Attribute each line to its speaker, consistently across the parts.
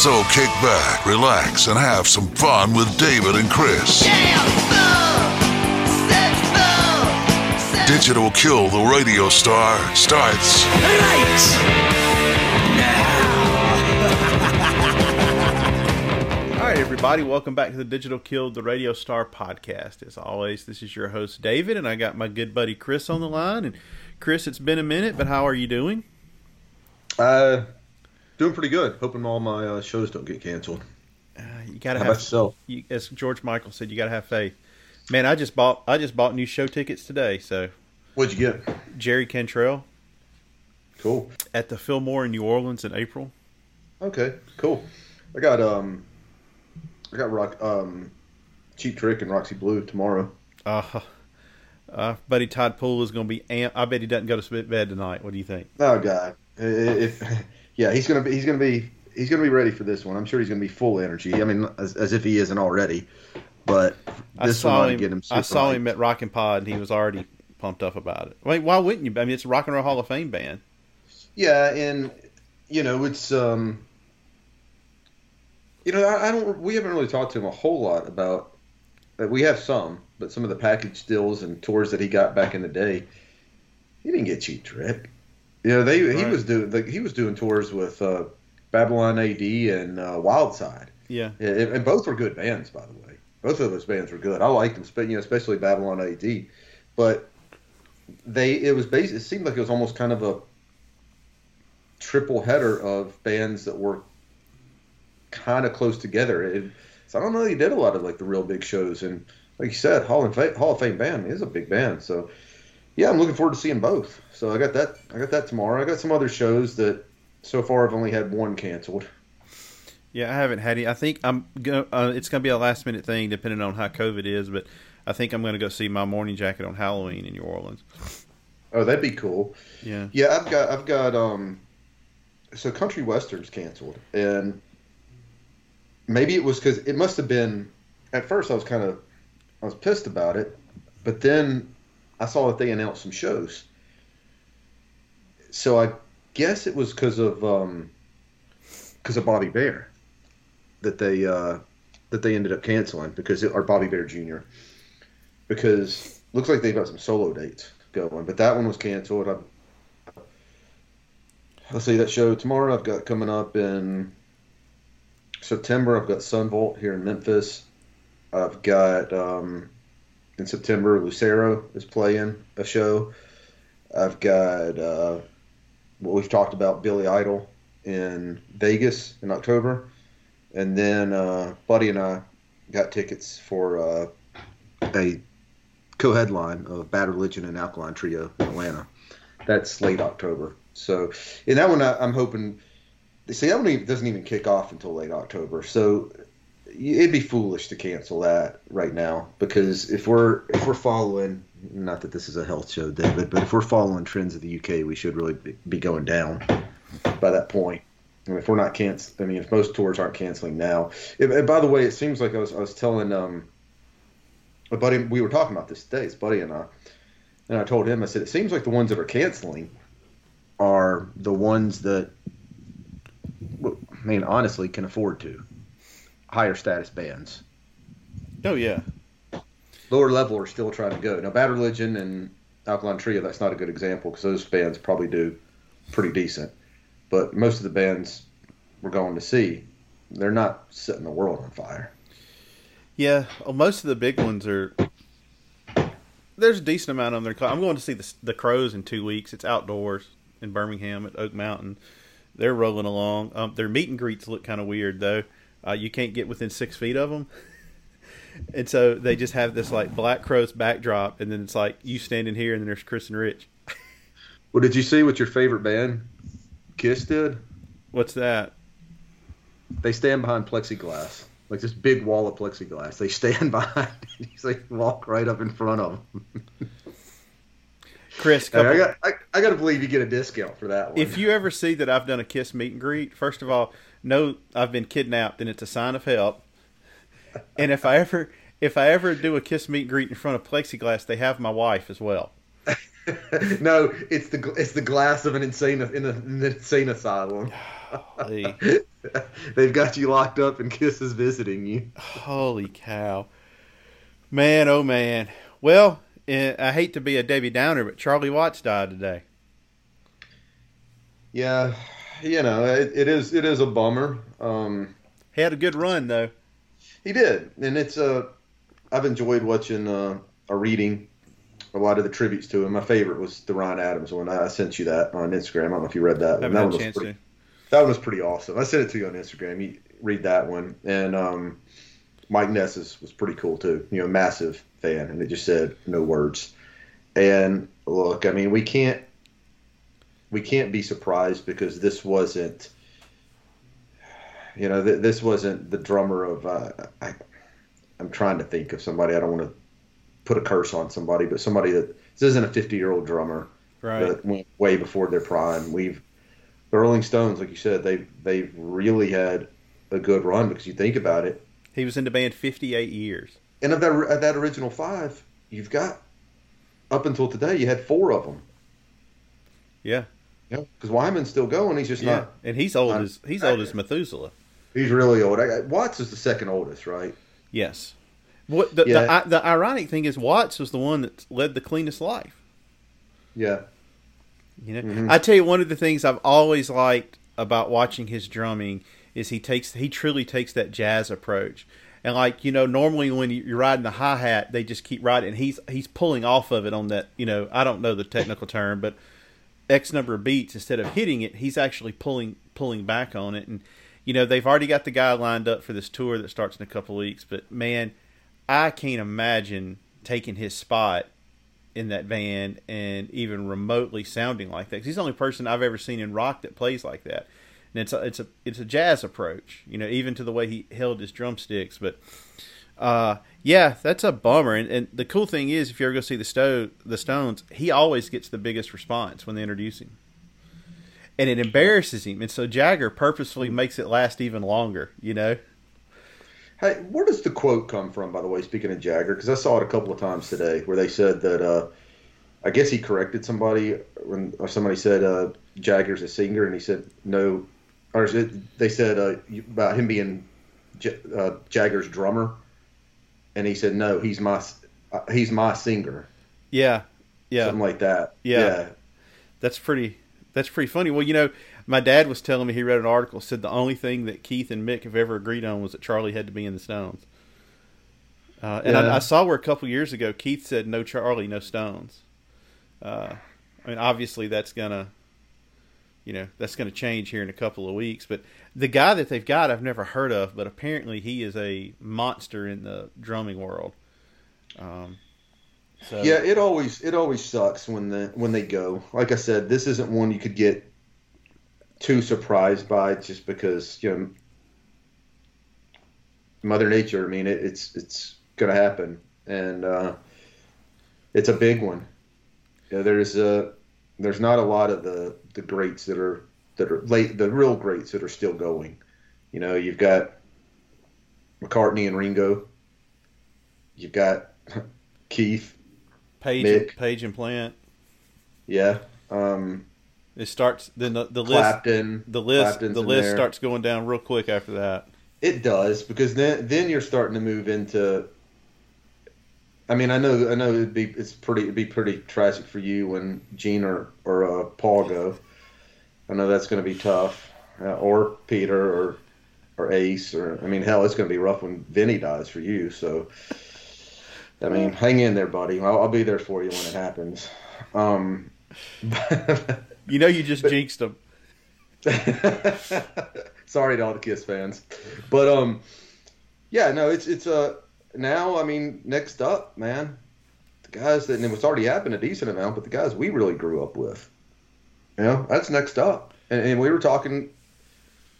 Speaker 1: So kick back, relax, and have some fun with David and Chris. Digital Kill the Radio Star starts right
Speaker 2: All right, everybody, welcome back to the Digital Kill the Radio Star podcast. As always, this is your host David, and I got my good buddy Chris on the line. And Chris, it's been a minute, but how are you doing?
Speaker 3: Uh, doing pretty good. Hoping all my uh, shows don't get canceled.
Speaker 2: Uh, you gotta
Speaker 3: How
Speaker 2: have,
Speaker 3: about yourself?
Speaker 2: you, as George Michael said, you gotta have faith. Man, I just bought I just bought new show tickets today. So
Speaker 3: What'd you get?
Speaker 2: Jerry Cantrell
Speaker 3: Cool.
Speaker 2: at the Fillmore in New Orleans in April.
Speaker 3: Okay. Cool. I got um, I got rock um, Cheap Trick and Roxy Blue tomorrow.
Speaker 2: Uh, uh, buddy Todd Poole is gonna be. Amp- I bet he doesn't go to bed tonight. What do you think?
Speaker 3: Oh God. If yeah, he's gonna be he's gonna be he's gonna be ready for this one. I'm sure he's gonna be full energy. I mean, as, as if he isn't already. But
Speaker 2: I
Speaker 3: this one
Speaker 2: saw him.
Speaker 3: get him.
Speaker 2: I saw
Speaker 3: hyped.
Speaker 2: him at Rockin' Pod, and he was already pumped up about it. Wait, why wouldn't you? I mean, it's a Rock and Roll Hall of Fame band.
Speaker 3: Yeah, and you know it's um, you know I, I don't we haven't really talked to him a whole lot about. Uh, we have some, but some of the package deals and tours that he got back in the day, he didn't get cheap trick. Know they he was doing like, he was doing tours with uh, Babylon AD and uh, Wildside,
Speaker 2: Yeah,
Speaker 3: and, and both were good bands by the way. Both of those bands were good. I liked them, you know, especially Babylon AD, but they it was based. It seemed like it was almost kind of a triple header of bands that were kind of close together. It, so I don't know. He did a lot of like the real big shows, and like you said, Hall of Fame, Hall of Fame band is a big band. So yeah, I'm looking forward to seeing both. So I got that. I got that tomorrow. I got some other shows that so far I've only had one canceled.
Speaker 2: yeah. I haven't had any. I think I'm. Go, uh, it's going to be a last minute thing, depending on how COVID is. But I think I'm going to go see my Morning Jacket on Halloween in New Orleans.
Speaker 3: Oh, that'd be cool.
Speaker 2: Yeah,
Speaker 3: Yeah, I've got I've got um so country westerns canceled and maybe it was cuz it must have been at first I was kind of I was pissed about it, but then I saw that they announced some shows. So I guess it was cuz of um cuz of Bobby Bare that they uh that they ended up canceling because it, or Bobby Bare Jr. because looks like they've got some solo dates going, but that one was canceled. I, let's see that show tomorrow. I've got coming up in September. I've got Son Volt here in Memphis. I've got um, in September Lucero is playing a show. I've got uh, what we've talked about Billy Idol in Vegas in October, and then uh, Buddy and I got tickets for uh, a co-headline of Bad Religion and Alkaline Trio in Atlanta. That's late October. So, in that one, I, I'm hoping. See, that one doesn't even kick off until late October. So, it'd be foolish to cancel that right now because if we're if we're following, not that this is a health show, David, but if we're following trends of the UK, we should really be, going down by that point. And if we're not cancel, I mean, if most tours aren't canceling now. And by the way, it seems like I was I was telling um, a buddy we were talking about this today. It's buddy and I, and I told him I said it seems like the ones that are canceling are the ones that, I mean, honestly, can afford to. Higher status bands.
Speaker 2: Oh yeah,
Speaker 3: Lower level are still trying to go. Now, Bad Religion and Alkaline Trio, that's not a good example because those bands probably do pretty decent. But most of the bands we're going to see, they're not setting the world on fire.
Speaker 2: Yeah, well, most of the big ones are. There's a decent amount on there. I'm going to see the the Crowes in two weeks. It's outdoors in Birmingham at Oak Mountain. They're rolling along. Um, their meet and greets look kind of weird though. Uh, you can't get within six feet of them, and so they just have this like Black Crowes backdrop, and then it's like you standing here, and then there's Chris and Rich.
Speaker 3: Well, did you see what your favorite band, Kiss, did?
Speaker 2: What's that?
Speaker 3: They stand behind plexiglass, like this big wall of plexiglass. They stand behind. They like walk right up in front of them.
Speaker 2: Chris,
Speaker 3: Hey, I got, I, I got to believe you get a discount for that one.
Speaker 2: if you ever see that I've done a Kiss meet and greet, first of all, know I've been kidnapped, and it's a sign of help. And if I ever if I ever do a Kiss meet greet in front of plexiglass, they have my wife as well.
Speaker 3: no, it's the it's the glass of an insane in, a, an insane asylum.
Speaker 2: Holy,
Speaker 3: They've got you locked up, and Kiss is visiting you.
Speaker 2: holy cow, man! Oh man. Well, eh, I hate to be a Debbie Downer, but Charlie Watts died today.
Speaker 3: Yeah, you know it, it is it is a bummer. Um,
Speaker 2: He had a good run though.
Speaker 3: he did, and it's uh, I've enjoyed watching uh, or reading a lot of the tributes to him. My favorite was the Ryan Adams one. I sent you that on Instagram. I don't know if you read that. one. That one was
Speaker 2: chance
Speaker 3: pretty,
Speaker 2: to.
Speaker 3: that one was pretty awesome. I sent it to you on Instagram. You read that one, and um, Mike Ness's was pretty cool too. You know, massive fan, and it just said no words. And look, I mean, we can't we can't be surprised because this wasn't, you know, th- this wasn't the drummer of. Uh, I, I'm trying to think of somebody. I don't want to put a curse on somebody, but somebody that this isn't a 50 year old drummer
Speaker 2: Right.
Speaker 3: that went way before their prime. We've the Rolling Stones, like you said, they've they've really had a good run because you think about it,
Speaker 2: He was in the band 58 years.
Speaker 3: and of that of that original five, you've got up until today, you had four of them.
Speaker 2: Yeah.
Speaker 3: Yeah, because Wyman's still going. He's just
Speaker 2: Yeah.
Speaker 3: not.
Speaker 2: And he's old
Speaker 3: not-
Speaker 2: as he's old as Methuselah.
Speaker 3: He's really old. I, Watts is the second oldest, right?
Speaker 2: Yes. What the,
Speaker 3: Yeah.
Speaker 2: the the ironic thing is Watts was the one that led the cleanest life.
Speaker 3: Yeah.
Speaker 2: You know,
Speaker 3: Mhm.
Speaker 2: I tell you, one of the things I've always liked about watching his drumming is he takes he truly takes that jazz approach. And like you know, normally when you- you're riding the hi hat, they just keep riding. And he's he's pulling off of it on that. You know, I don't know the technical term, but X number of beats instead of hitting it, he's actually pulling pulling back on it. And you know, they've already got the guy lined up for this tour that starts in a couple weeks. But man, I can't imagine taking his spot in that band and even remotely sounding like that. 'Cause he's the only person I've ever seen in rock that plays like that. And it's a, it's a it's a jazz approach, you know, even to the way he held his drumsticks. But uh, yeah, that's a bummer. And, and the cool thing is, if you ever go see the Sto- the Stones, he always gets the biggest response when they introduce him, and it embarrasses him. And so Jagger purposefully makes it last even longer. You know,
Speaker 3: Hey, where does the quote come from, by the way, speaking of Jagger? Because I saw it a couple of times today where they said that, uh, I guess he corrected somebody when or somebody said uh, Jagger's a singer, and he said no, or they said uh, about him being J- uh, Jagger's drummer, and he said no, he's my he's my singer,
Speaker 2: yeah, yeah.
Speaker 3: something like that.
Speaker 2: Yeah. That's pretty. That's pretty funny. Well, you know, my dad was telling me he read an article said the only thing that Keith and Mick have ever agreed on was that Charlie had to be in the Stones. Uh, and
Speaker 3: Yeah.
Speaker 2: I, I saw where a couple years ago Keith said no Charlie, no Stones. Uh, I mean, obviously that's gonna, you know, that's gonna change here in a couple of weeks. But the guy that they've got, I've never heard of, but apparently he is a monster in the drumming world. Um, so
Speaker 3: Yeah, it always it always sucks when the when they go. Like I said, this isn't one you could get too surprised by just because you know Mother Nature. I mean, it, it's it's gonna happen, and uh, it's a big one. There's a there's not a lot of the the greats that are that are late the real greats that are still going. You know, you've got McCartney and Ringo. You've got Keith.
Speaker 2: Page,
Speaker 3: Mick.
Speaker 2: Page and Plant.
Speaker 3: Yeah. Um,
Speaker 2: It starts then the, the list
Speaker 3: Clapton.
Speaker 2: the list
Speaker 3: Clapton's
Speaker 2: the list
Speaker 3: there.
Speaker 2: starts going down real quick after that.
Speaker 3: It does because then then you're starting to move into. I mean, I know I know it'd be it's pretty it'd be pretty tragic for you when Gene or or uh, Paul go. I know that's going to be tough, uh, or Peter or or Ace, or I mean, hell, it's going to be rough when Vinny dies for you. So, I mean, hang in there, buddy. I'll, I'll be there for you when it happens. Um,
Speaker 2: You know, you just jinxed them.
Speaker 3: Sorry to all the Kiss fans, but um, yeah, no, it's it's uh now. I mean, next up, man, the guys that and it was already happened a decent amount, but the guys we really grew up with, know, that's next up. And, and we were talking,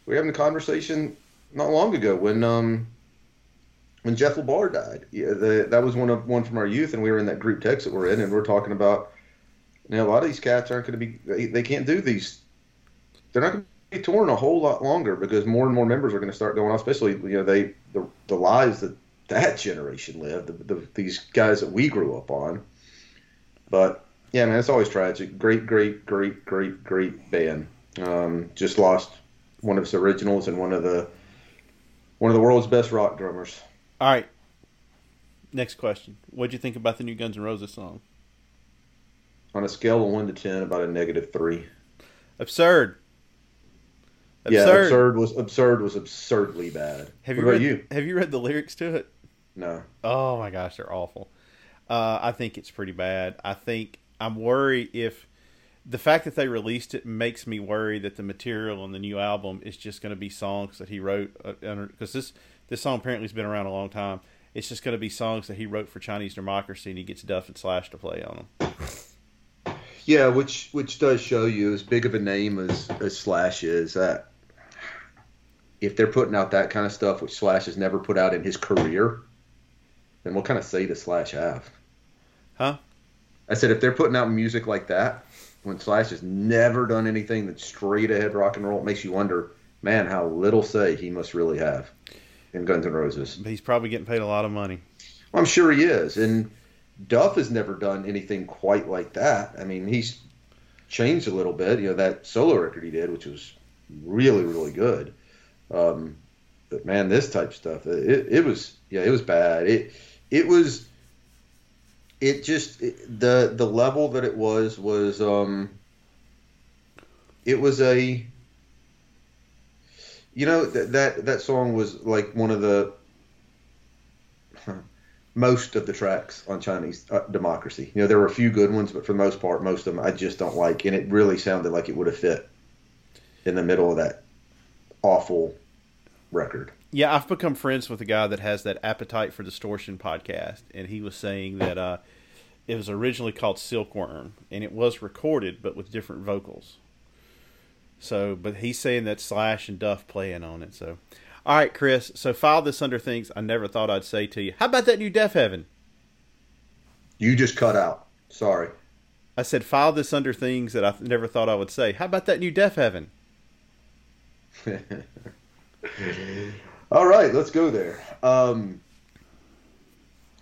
Speaker 3: we were having a conversation not long ago when um when Jeff LaBar died. Yeah, the, that was one of one from our youth, and we were in that group text that we're in, and we're talking about. You a lot of these cats aren't going to be. They, they can't do these. They're not going to be touring a whole lot longer because more and more members are going to start going off. Especially, you know, they the the lives that that generation lived, the, the, these guys that we grew up on. But yeah, man, it's always tragic. Great, great, great, great, great band. Um, just lost one of its originals and one of the one of the world's best rock drummers.
Speaker 2: All right. Next question. What'd you think about the new Guns N' Roses song?
Speaker 3: On a scale of one to ten, about a negative three.
Speaker 2: Absurd.
Speaker 3: Yeah, absurd was absurd was absurdly bad.
Speaker 2: Have
Speaker 3: what
Speaker 2: you read,
Speaker 3: you?
Speaker 2: Have you read the lyrics to it?
Speaker 3: No.
Speaker 2: Oh my gosh, they're awful. Uh, I think it's pretty bad. I think I'm worried if the fact that they released it makes me worry that the material on the new album is just going to be songs that he wrote uh, because this this song apparently has been around a long time. It's just going to be songs that he wrote for Chinese Democracy, and he gets Duff and Slash to play on them.
Speaker 3: Yeah, which which does show you as big of a name as as Slash is that if they're putting out that kind of stuff, which Slash has never put out in his career, then what kind of say does Slash have?
Speaker 2: Huh?
Speaker 3: I said if they're putting out music like that, when Slash has never done anything that's straight ahead rock and roll, it makes you wonder, man, how little say he must really have in Guns N' Roses.
Speaker 2: But he's probably getting paid a lot of money.
Speaker 3: I'm sure he is. And Duff has never done anything quite like that. I mean, he's changed a little bit. You know, that solo record he did, which was really, really good. Um, but man, this type of stuff, it, it was, yeah, it was bad. It, it was, it just, it, the, the level that it was, was, um, it was a, you know, that, that, that song was like one of the, most of the tracks on Chinese uh, Democracy. You know, there were a few good ones, but for the most part, most of them I just don't like. And it really sounded like it would have fit in the middle of that awful record.
Speaker 2: Yeah, I've become friends with a guy that has that Appetite for Distortion podcast, and he was saying that uh, it was originally called Silkworm, and it was recorded, but with different vocals. So, but he's saying that Slash and Duff playing on it. So, all right, Chris. So, file this under things I never thought I'd say to you. How about that new Deafheaven?
Speaker 3: You just cut out. Sorry.
Speaker 2: I said file this under things that I never thought I would say. How about that new Deafheaven?
Speaker 3: All right, let's go there. Um,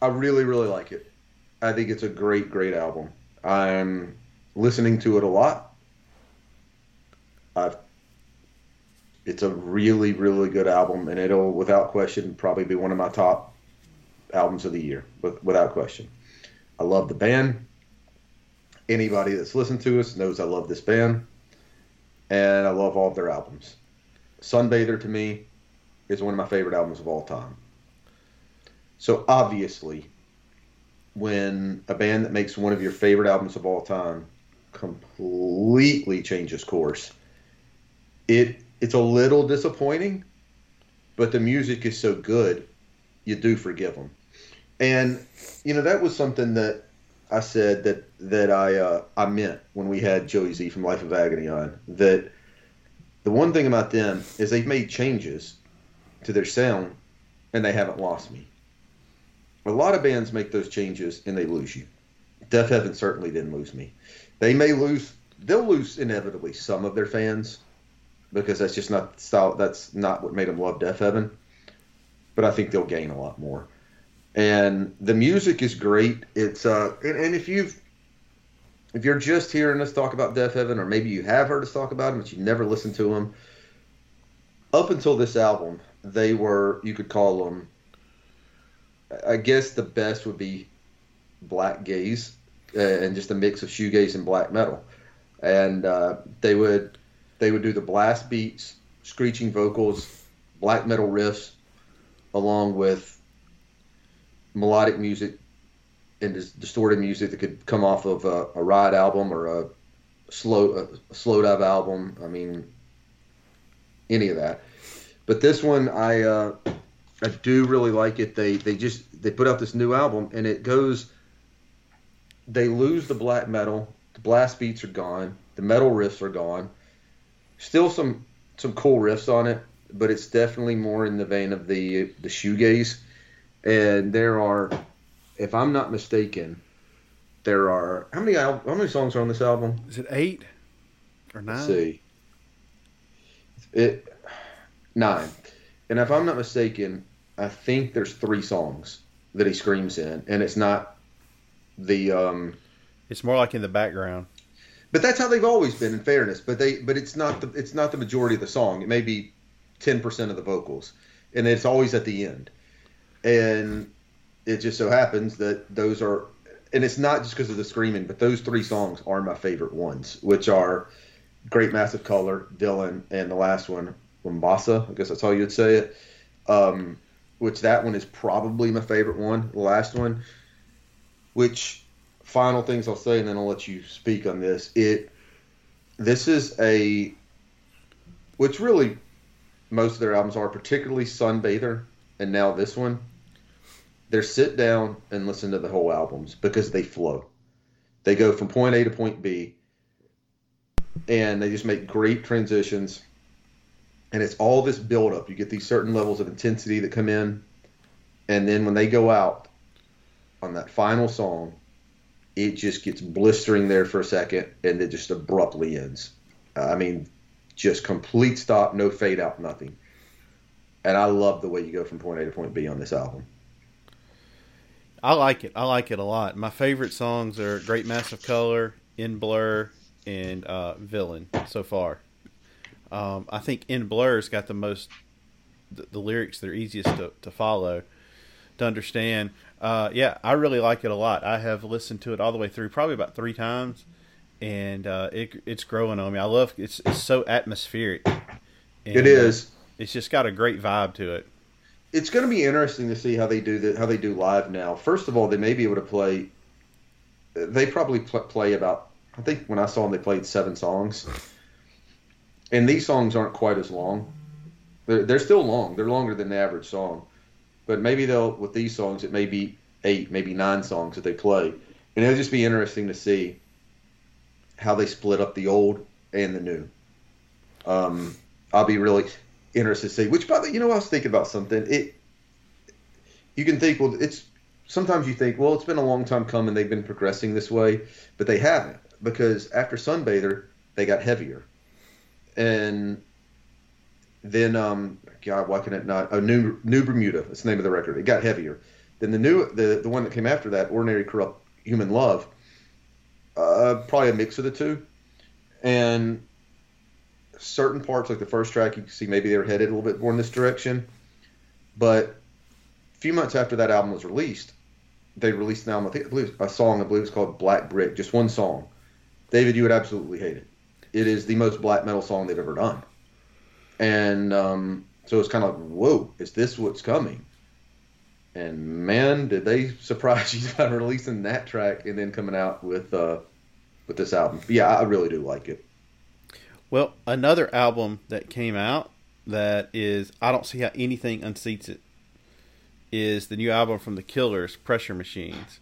Speaker 3: I really, really like it. I think it's a great, great album. I'm listening to it a lot. I've, it's a really, really good album, and it'll, without question, probably be one of my top albums of the year, with, without question. I love the band. Anybody that's listened to us knows I love this band, and I love all of their albums. Sunbather to me is one of my favorite albums of all time. So obviously, when a band that makes one of your favorite albums of all time completely changes course, it it's a little disappointing, but the music is so good, you do forgive them. And you know that was something that I said that that I uh, I meant when we had Joey Z from Life of Agony on that the one thing about them is they've made changes to their sound and they haven't lost me. A lot of bands make those changes and they lose you. Deafheaven certainly didn't lose me. They may lose they'll lose inevitably some of their fans because that's just not style that's not what made them love Deafheaven. But I think they'll gain a lot more. And the music is great. It's uh and, and if you've if you're just hearing us talk about Deafheaven, or maybe you have heard us talk about them, but you never listened to them, up until this album, they were, you could call them, I guess the best would be black gaze uh, and just a mix of shoegaze and black metal. And uh, they would they would do the blast beats, screeching vocals, black metal riffs along with melodic music and dis- distorted music that could come off of a, a ride album or a slow a Slowdive album. I mean, any of that. But this one, I uh, I do really like it. They they just they put out this new album and it goes. They lose the black metal. The blast beats are gone. The metal riffs are gone. Still some some cool riffs on it, but it's definitely more in the vein of the the shoegaze. And there are, if I'm not mistaken, there are how many how many songs are on this album?
Speaker 2: Is it eight or nine?
Speaker 3: Let's see. It nine. And if I'm not mistaken, I think there's three songs that he screams in, and it's not the um
Speaker 2: It's more like in the background.
Speaker 3: but that's how they've always been in fairness. But they but it's not the it's not the majority of the song. It may be ten percent of the vocals. And it's always at the end. And it just so happens that those are and it's not just because of the screaming, but those three songs are my favorite ones, which are Great Mass of Color, Villain, and the last one, Mombasa. I guess that's how you'd say it. Um, which that one is probably my favorite one, the last one. Which final things I'll say, and then I'll let you speak on this. It this is a which really most of their albums are, particularly Sunbather, and now this one. They're sit down and listen to the whole albums because they flow. They go from point A to point B, and they just make great transitions. And it's all this buildup. You get these certain levels of intensity that come in, and then when they go out on that final song, it just gets blistering there for a second, and it just abruptly ends. I mean, just complete stop, no fade out, nothing. And I love the way you go from point A to point B on this album.
Speaker 2: I like it. I like it a lot. My favorite songs are Great Mass of Color, In Blur, and uh, Villain so far. Um, I think In Blur's got the most, the, the lyrics that are easiest to, to follow, to understand. Uh, yeah, I really like it a lot. I have listened to it all the way through, probably about three times, and uh, it, it's growing on me. I love it's it's so atmospheric.
Speaker 3: It is.
Speaker 2: uh, it's just got a great vibe to it.
Speaker 3: It's going to be interesting to see how they do the, how they do live now. First of all, they may be able to play. They probably pl- play about. I think when I saw them, they played seven songs, and these songs aren't quite as long. They're, they're still long. They're longer than the average song, but maybe they'll with these songs it may be eight, maybe nine songs that they play, and it'll just be interesting to see how they split up the old and the new. Um, I'll be really interested to see. Which, by the you know, I was thinking about something. It you can think, well, it's sometimes you think, well, it's been a long time coming. They've been progressing this way, but they haven't because after Sunbather, they got heavier, and then um, God, why can it not? Oh, New New Bermuda. That's the name of the record. It got heavier. Then the new the the one that came after that, Ordinary Corrupt Human Love. Uh, probably a mix of the two, and certain parts, like the first track, you can see maybe they were headed a little bit more in this direction. But a few months after that album was released, they released an album. I think I believe a song. I believe it's called Black Brick. Just one song. David, you would absolutely hate it. It is the most black metal song they've ever done. And um, so it's kind of like, whoa, is this what's coming? And man, did they surprise you by releasing that track and then coming out with uh, with this album? But yeah, I really do like it.
Speaker 2: Well, another album that came out that is I don't see how anything unseats it is the new album from the Killers, Pressure Machines.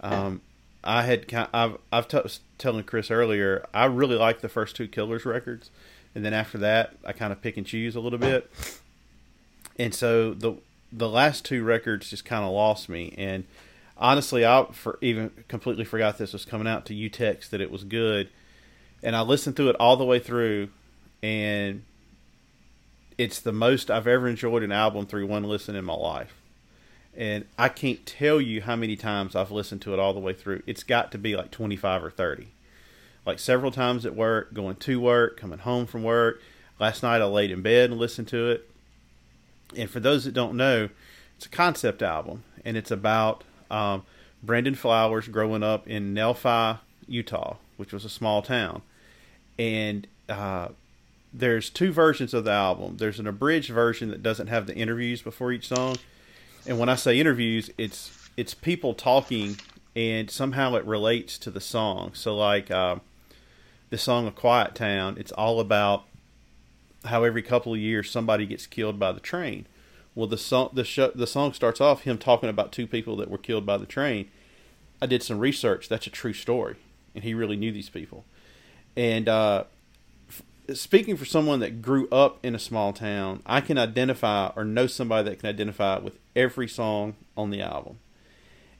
Speaker 2: Um, I had I've I've t- was telling Chris earlier I really like the first two Killers records, and then after that I kind of pick and choose a little bit, and so the the last two records just kind of lost me and. Honestly, I for even completely forgot this was coming out to you text that it was good and I listened through it all the way through, and it's the most I've ever enjoyed an album through one listen in my life. And I can't tell you how many times I've listened to it all the way through. It's got to be like 25 or 30. Like several times at work, going to work, coming home from work. Last night I laid in bed and listened to it. And for those that don't know, it's a concept album, and it's about um, Brandon Flowers growing up in Nephi, Utah, which was a small town, and uh, there's two versions of the album. There's an abridged version that doesn't have the interviews before each song, and when I say interviews, it's it's people talking, and somehow it relates to the song. So like um, the song "A Quiet Town," it's all about how every couple of years somebody gets killed by the train. Well, the song the show, the song starts off him talking about two people that were killed by the train. I did some research. That's a true story, and he really knew these people. And uh, speaking for someone that grew up in a small town, I can identify or know somebody that can identify with every song on the album.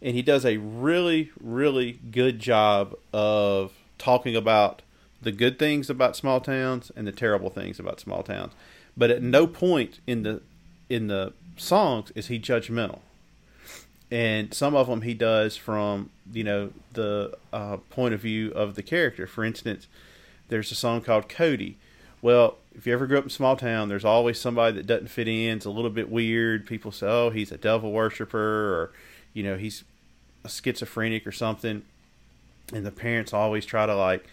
Speaker 2: And he does a really, really good job of talking about the good things about small towns and the terrible things about small towns. But at no point in the in the songs is he judgmental and some of them he does from you know the uh, point of view of the character. For instance, there's a song called Cody. Well, if you ever grew up in a small town, there's always somebody that doesn't fit in. It's a little bit weird. People say, "Oh, he's a devil worshiper," or you know, he's a schizophrenic or something. And the parents always try to like,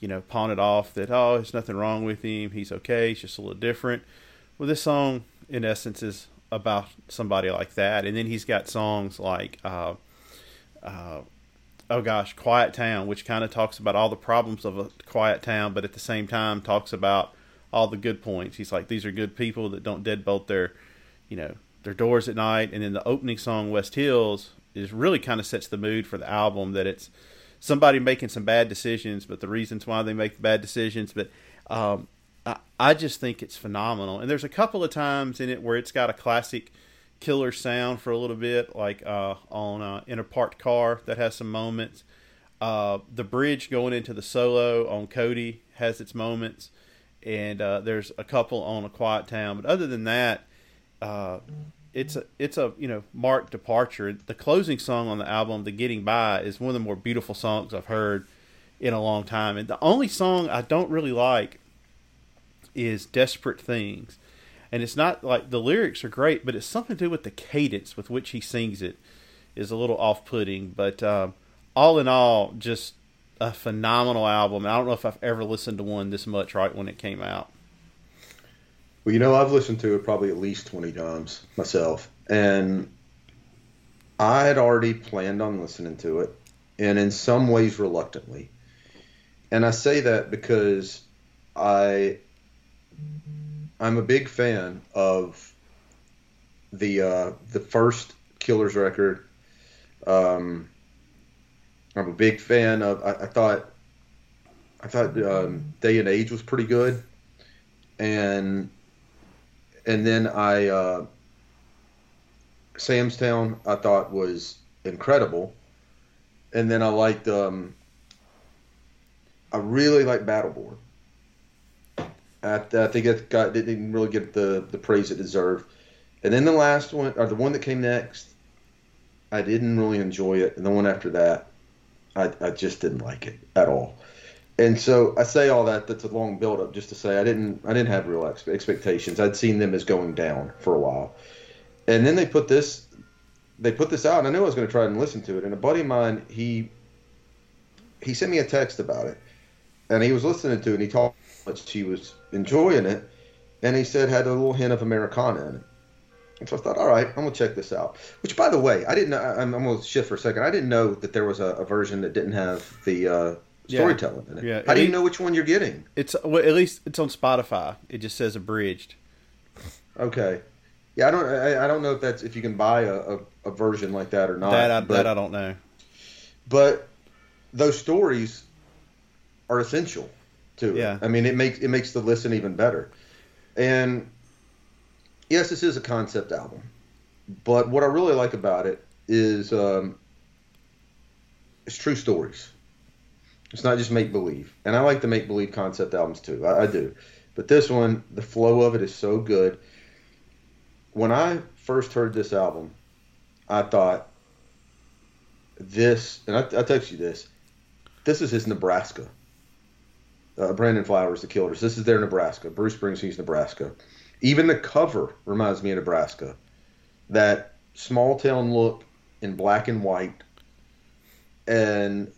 Speaker 2: you know, pawn it off that oh, there's nothing wrong with him. He's okay. He's just a little different. Well, this song, in essence, is about somebody like that. And then he's got songs like, uh, uh, oh gosh, Quiet Town, which kind of talks about all the problems of a quiet town, but at the same time talks about all the good points. He's like, these are good people that don't deadbolt their, you know, their doors at night. And then the opening song, West Hills, is really kind of sets the mood for the album that it's somebody making some bad decisions, but the reasons why they make bad decisions. But um, I, I just think it's phenomenal. And there's a couple of times in it where it's got a classic killer sound for a little bit, like uh, on uh, in a parked car that has some moments. Uh, the bridge going into the solo on Cody has its moments, and uh, there's a couple on a quiet town. But other than that, uh, it's a it's a you know marked departure. The closing song on the album, "The Getting By," is one of the more beautiful songs I've heard in a long time. And the only song I don't really like is "Desperate Things," and it's not like the lyrics are great, but it's something to do with the cadence with which he sings it is a little off-putting. But um, all in all, just a phenomenal album. I don't know if I've ever listened to one this much right when it came out.
Speaker 3: Well, you know, I've listened to it probably at least 20 times myself. And I had already planned on listening to it, and in some ways reluctantly. And I say that because I I'm a big fan of the uh, the first Killers record. Um, I'm a big fan of. I, I thought I thought um, Day and Age was pretty good, and and then I uh, Sam's Town I thought was incredible, and then I liked um, I really like Battleborn. I, I think it got didn't really get the the praise it deserved, and then the last one or the one that came next, I didn't really enjoy it, and the one after that, I I just didn't like it at all. And so I say all that. That's a long build up, just to say I didn't. I didn't have real ex- expectations. I'd seen them as going down for a while, and then they put this. They put this out, and I knew I was going to try and listen to it. And a buddy of mine, he he sent me a text about it, and he was listening to it. and He talked how much he was enjoying it, and he said had a little hint of Americana in it. And so I thought, all right, I'm gonna check this out. Which, by the way, I didn't. know I'm, I'm gonna shift for a second. I didn't know that there was a, a version that didn't have the uh,
Speaker 2: Yeah.
Speaker 3: storytelling in it.
Speaker 2: Yeah,
Speaker 3: How do you know which one you're getting?
Speaker 2: It's well, at least it's on Spotify. It just says abridged.
Speaker 3: Okay. Yeah, I don't. I, I don't know if that's if you can buy a, a, a version like that or not.
Speaker 2: that I,
Speaker 3: but,
Speaker 2: that I don't know.
Speaker 3: but those stories are essential to it.
Speaker 2: Yeah.
Speaker 3: I mean, it makes it makes the listen even better. And yes, this is a concept album, but what I really like about it is um, it's true stories. It's not just make believe, and I like the make believe concept albums too. I, I do, but this one, the flow of it is so good. When I first heard this album, I thought this, and I, I text you this. This is his Nebraska. Uh, Brandon Flowers, the Killers. This is their Nebraska. Bruce Springsteen's Nebraska. Even the cover reminds me of Nebraska. That small town look in black and white, and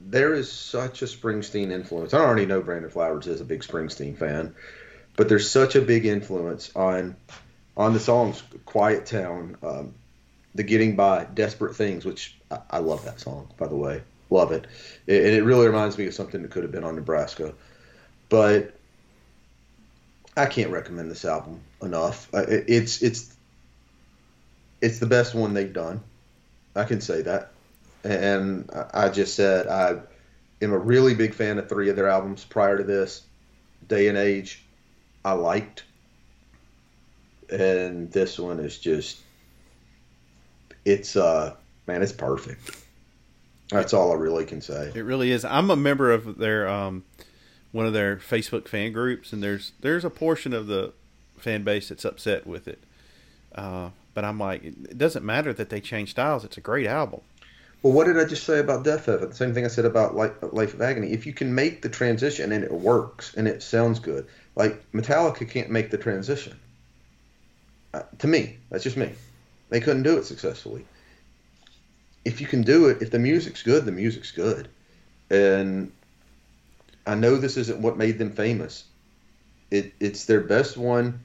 Speaker 3: there is such a Springsteen influence. I already know Brandon Flowers is a big Springsteen fan, but there's such a big influence on on the songs "Quiet Town," um, "The Getting By," "Desperate Things," which I, I love that song by the way, love it. it. And it really reminds me of something that could have been on Nebraska, but I can't recommend this album enough. It's it's it's the best one they've done. I can say that. And I just said I am a really big fan of three of their albums prior to this. Day and Age, I liked. And this one is just it's uh man, it's perfect. That's all I really can say.
Speaker 2: It really is. I'm a member of their um, one of their Facebook fan groups, and there's there's a portion of the fan base that's upset with it. Uh, but I'm like, it doesn't matter that they change styles. It's a great album.
Speaker 3: Well, what did I just say about Deafheaven? The same thing I said about Life, Life of Agony. If you can make the transition and it works and it sounds good, like Metallica can't make the transition. Uh, to me, that's just me. They couldn't do it successfully. If you can do it, if the music's good, the music's good. And I know this isn't what made them famous. It, it's their best one.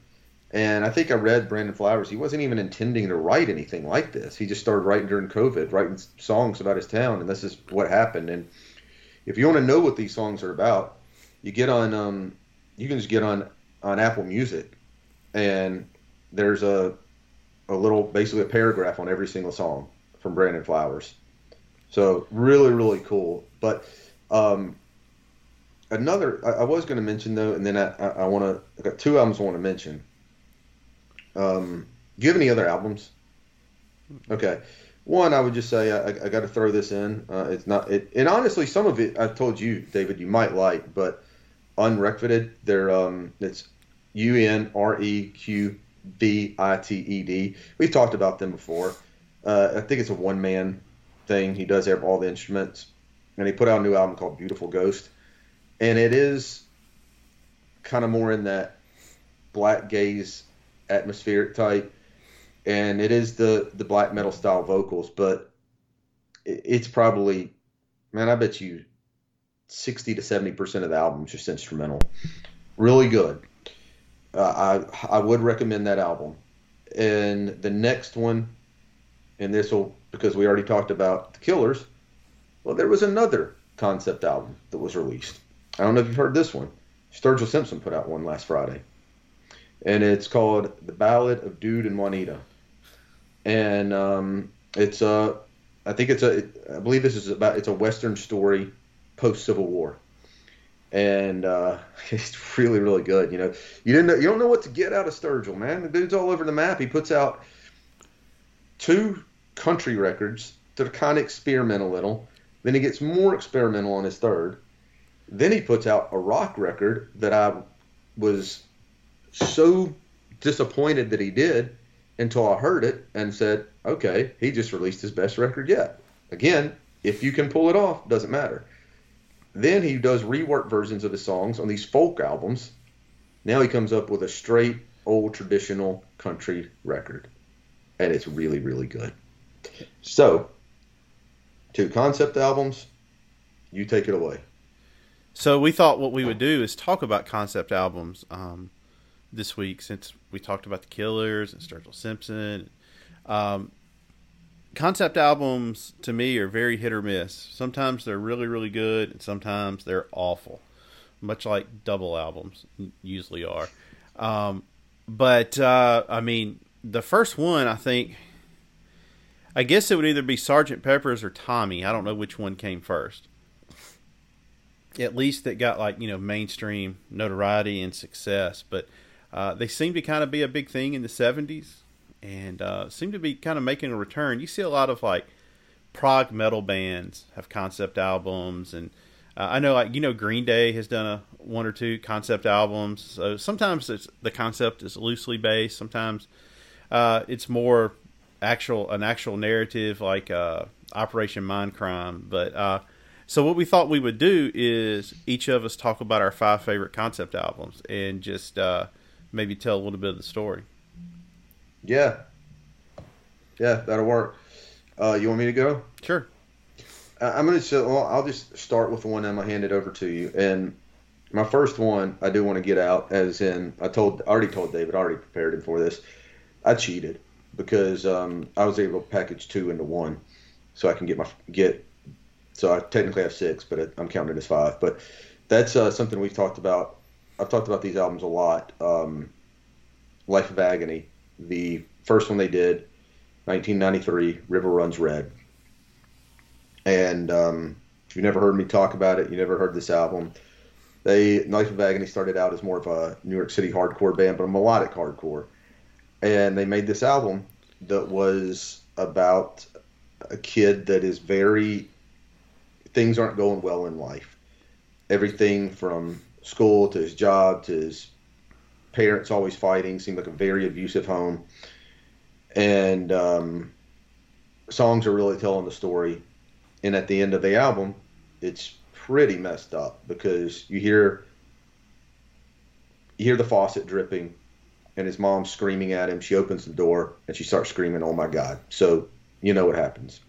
Speaker 3: And I think I read Brandon Flowers. He wasn't even intending to write anything like this. He just started writing during COVID, writing songs about his town, and this is what happened. And if you want to know what these songs are about, you get on. Um, you can just get on on Apple Music, and there's a a little, basically a paragraph on every single song from Brandon Flowers. So really, really cool. But um, another, I, I was going to mention though, and then I, I, I want to. I got two albums I want to mention. Um, do you have any other albums? Okay. One, I would just say I, I got to throw this in. Uh, it's not, it, and honestly, some of it I've told you, David, you might like, but Unreqvited, they're um, it's U N R E Q B I T E D. We've talked about them before. Uh, I think it's a one man thing. He does have all the instruments, and he put out a new album called Beautiful Ghost, and it is kind of more in that black gaze atmospheric type, and it is the the black metal style vocals, but it, it's probably man, I bet you sixty to seventy percent of the album is just instrumental. Really good. Uh, I I would recommend that album. And the next one, and this will because we already talked about the Killers. Well, there was another concept album that was released. I don't know if you've heard this one. Sturgill Simpson put out one last Friday and it's called "The Ballad of Dood and Juanita," and um, it's a, I think it's a, I believe this is about, it's a Western story post Civil War, and uh, it's really really good. You know, you didn't know, you don't know what to get out of Sturgill, man. The dude's all over the map. He puts out two country records to kind of experiment a little. Then he gets more experimental on his third. Then he puts out a rock record that I was so disappointed that he did until I heard it and said, okay, he just released his best record yet. Again, if you can pull it off, doesn't matter. Then he does rework versions of his songs on these folk albums. Now he comes up with a straight old traditional country record. And it's really, really good. So, two concept albums. You take it away.
Speaker 2: So we thought what we would do is talk about concept albums um, this week, since we talked about the Killers and Sturgill Simpson. Um, concept albums to me are very hit or miss. Sometimes they're really, really good, and sometimes they're awful, much like double albums usually are. Um, but uh, I mean, the first one, I think, I guess it would either be Sergeant Pepper's or Tommy. I don't know which one came first at least that got like you know mainstream notoriety and success. But uh, they seem to kind of be a big thing in the '70s, and uh, seem to be kind of making a return. You see a lot of like prog metal bands have concept albums, and uh, I know like you know Green Day has done a one or two concept albums. So sometimes the concept is loosely based. Sometimes uh, it's more actual an actual narrative like uh, Operation Mindcrime, but uh, so what we thought we would do is each of us talk about our five favorite concept albums and just uh, maybe tell a little bit of the story.
Speaker 3: Yeah. Yeah, that'll work. Uh, you want me to go?
Speaker 2: Sure.
Speaker 3: I- I'm gonna. Well, I'll just start with one. I'm gonna hand it over to you. And my first one, I do want to get out. As in, I told, I already told David. I already prepared him for this. I cheated because um, I was able to package two into one, so I can get my get. So I technically have six, but I'm counting it as five. But that's uh, something we've talked about. I've talked about these albums a lot. Um, Life of Agony, the first one they did, 1993, River Runs Red. And um, if you've never heard me talk about it, you never heard this album. They Life of Agony started out as more of a New York City hardcore band, but a melodic hardcore. And they made this album that was about a kid that is very things aren't going well in life. Everything from school to his job to his parents always fighting, seemed like a very abusive home. And um, songs are really telling the story. And at the end of the album, it's pretty messed up because you hear you hear the faucet dripping and his mom screaming at him. She opens the door and she starts screaming, "Oh my god." So, you know what happens.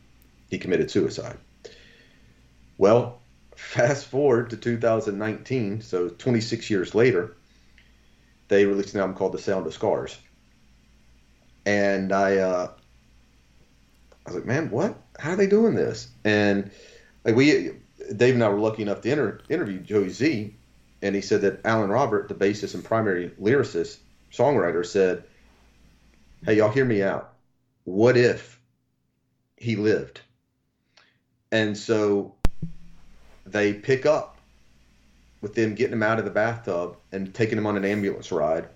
Speaker 3: He committed suicide. Well, fast forward to 2019, so 26 years later, they released an album called The Sound of Scars. And I uh I was like, "Man, what? How are they doing this?" And like we Dave and I were lucky enough to inter- interview Joey Z, and he said that Alan Robert, the bassist and primary lyricist, songwriter, said, "Hey, y'all, hear me out. What if he lived?" And so they pick up with them getting him out of the bathtub and taking him on an ambulance ride,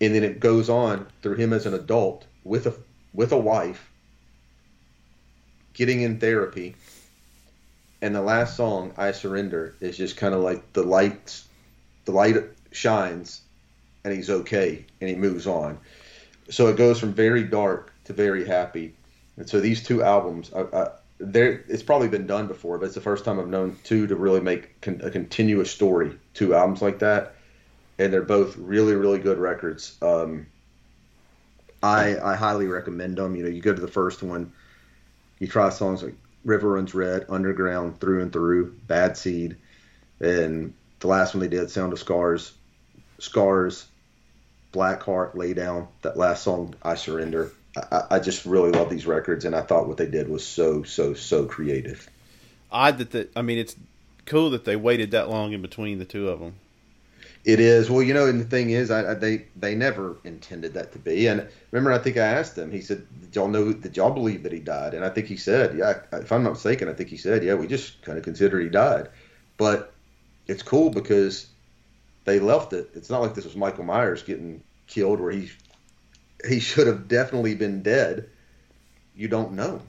Speaker 3: and then it goes on through him as an adult with a with a wife, getting in therapy and the last song i surrender is just kind of like the lights the light shines and he's okay and he moves on. So it goes from very dark to very happy. And so these two albums there it's probably been done before but it's the first time i've known two to really make con- a continuous story two albums like that. And they're both really really good records. Um, I, I highly recommend them. You know you go to the first one you try songs like River Runs Red, Underground, Through and Through, Bad Seed, and the last one they did, Sound of Scars, Scars, Black Heart, Lay Down. That last song, I Surrender. I, I just really love these records, and I thought what they did was so, so, so creative.
Speaker 2: Odd that the, I mean, it's cool that they waited that long in between the two of them.
Speaker 3: It is well, you know, and the thing is, I, I they they never intended that to be. And remember, I think I asked him. He said, "Did y'all know? Did y'all believe that he died?" And I think he said, "Yeah." If I'm not mistaken, I think he said, "Yeah, we just kind of considered he died." But it's cool because they left it. It's not like this was Michael Myers getting killed, where he he should have definitely been dead. You don't know.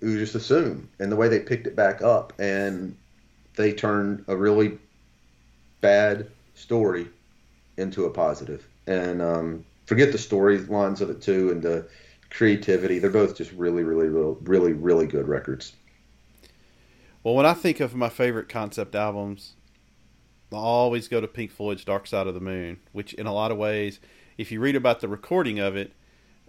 Speaker 3: You just assume. And the way they picked it back up, and they turned a really bad story into a positive. And um, forget the storylines of it too, and the creativity. They're both just really, really, really, really, really good records.
Speaker 2: Well, when I think of my favorite concept albums, I always go to Pink Floyd's Dark Side of the Moon, which, in a lot of ways, if you read about the recording of it,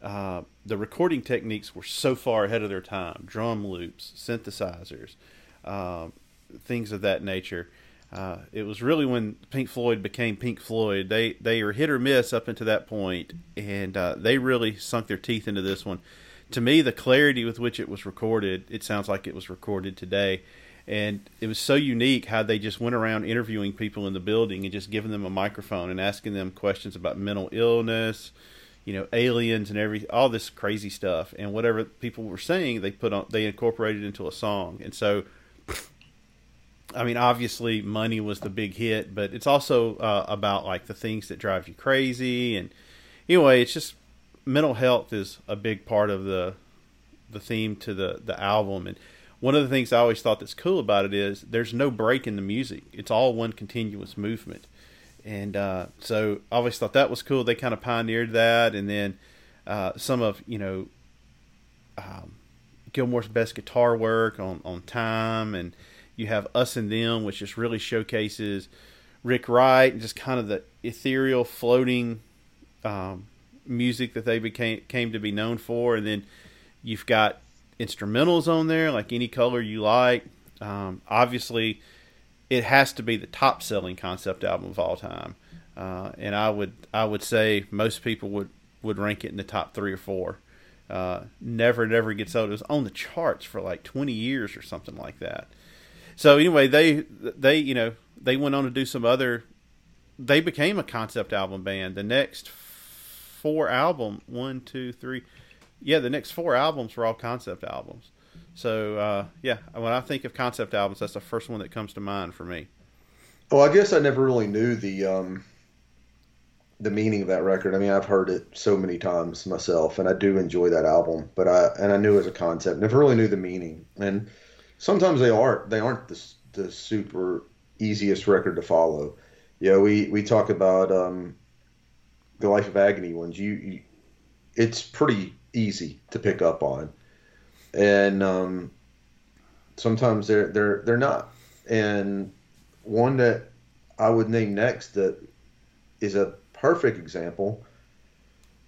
Speaker 2: uh, the recording techniques were so far ahead of their time drum loops, synthesizers, um, things of that nature. Uh, it was really when Pink Floyd became Pink Floyd. They they were hit or miss up until that point, and uh, they really sunk their teeth into this one. To me, the clarity with which it was recorded, it sounds like it was recorded today, and it was so unique how they just went around interviewing people in the building and just giving them a microphone and asking them questions about mental illness, you know, aliens and every all this crazy stuff, and whatever people were saying, they put on they incorporated into a song, and so I mean, obviously, money was the big hit, but it's also uh, about like the things that drive you crazy. And anyway, it's just mental health is a big part of the the theme to the the album. And one of the things I always thought that's cool about it is there's no break in the music; it's all one continuous movement. And uh, so I always thought that was cool. They kind of pioneered that, and then uh, some of you know um, Gilmour's best guitar work on on time and you have Us and Them, which just really showcases Rick Wright and just kind of the ethereal, floating um, music that they became came to be known for. And then you've got instrumentals on there, like any color you like. Um, obviously, it has to be the top selling concept album of all time, uh, and I would I would say most people would would rank it in the top three or four. Uh, never never gets old. It was on the charts for like twenty years or something like that. So anyway, they they you know they went on to do some other. They became a concept album band. The next four album one two three, yeah, the next four albums were all concept albums. So uh, yeah, when I think of concept albums, that's the first one that comes to mind for me.
Speaker 3: Well, I guess I never really knew the um, the meaning of that record. I mean, I've heard it so many times myself, and I do enjoy that album. But I and I knew it as a concept, never really knew the meaning. And sometimes they aren't they aren't the the super easiest record to follow. You know, we we talk about um, the Life of Agony ones. You, you it's pretty easy to pick up on, and um, sometimes they're they're they're not. And one that I would name next that is a perfect example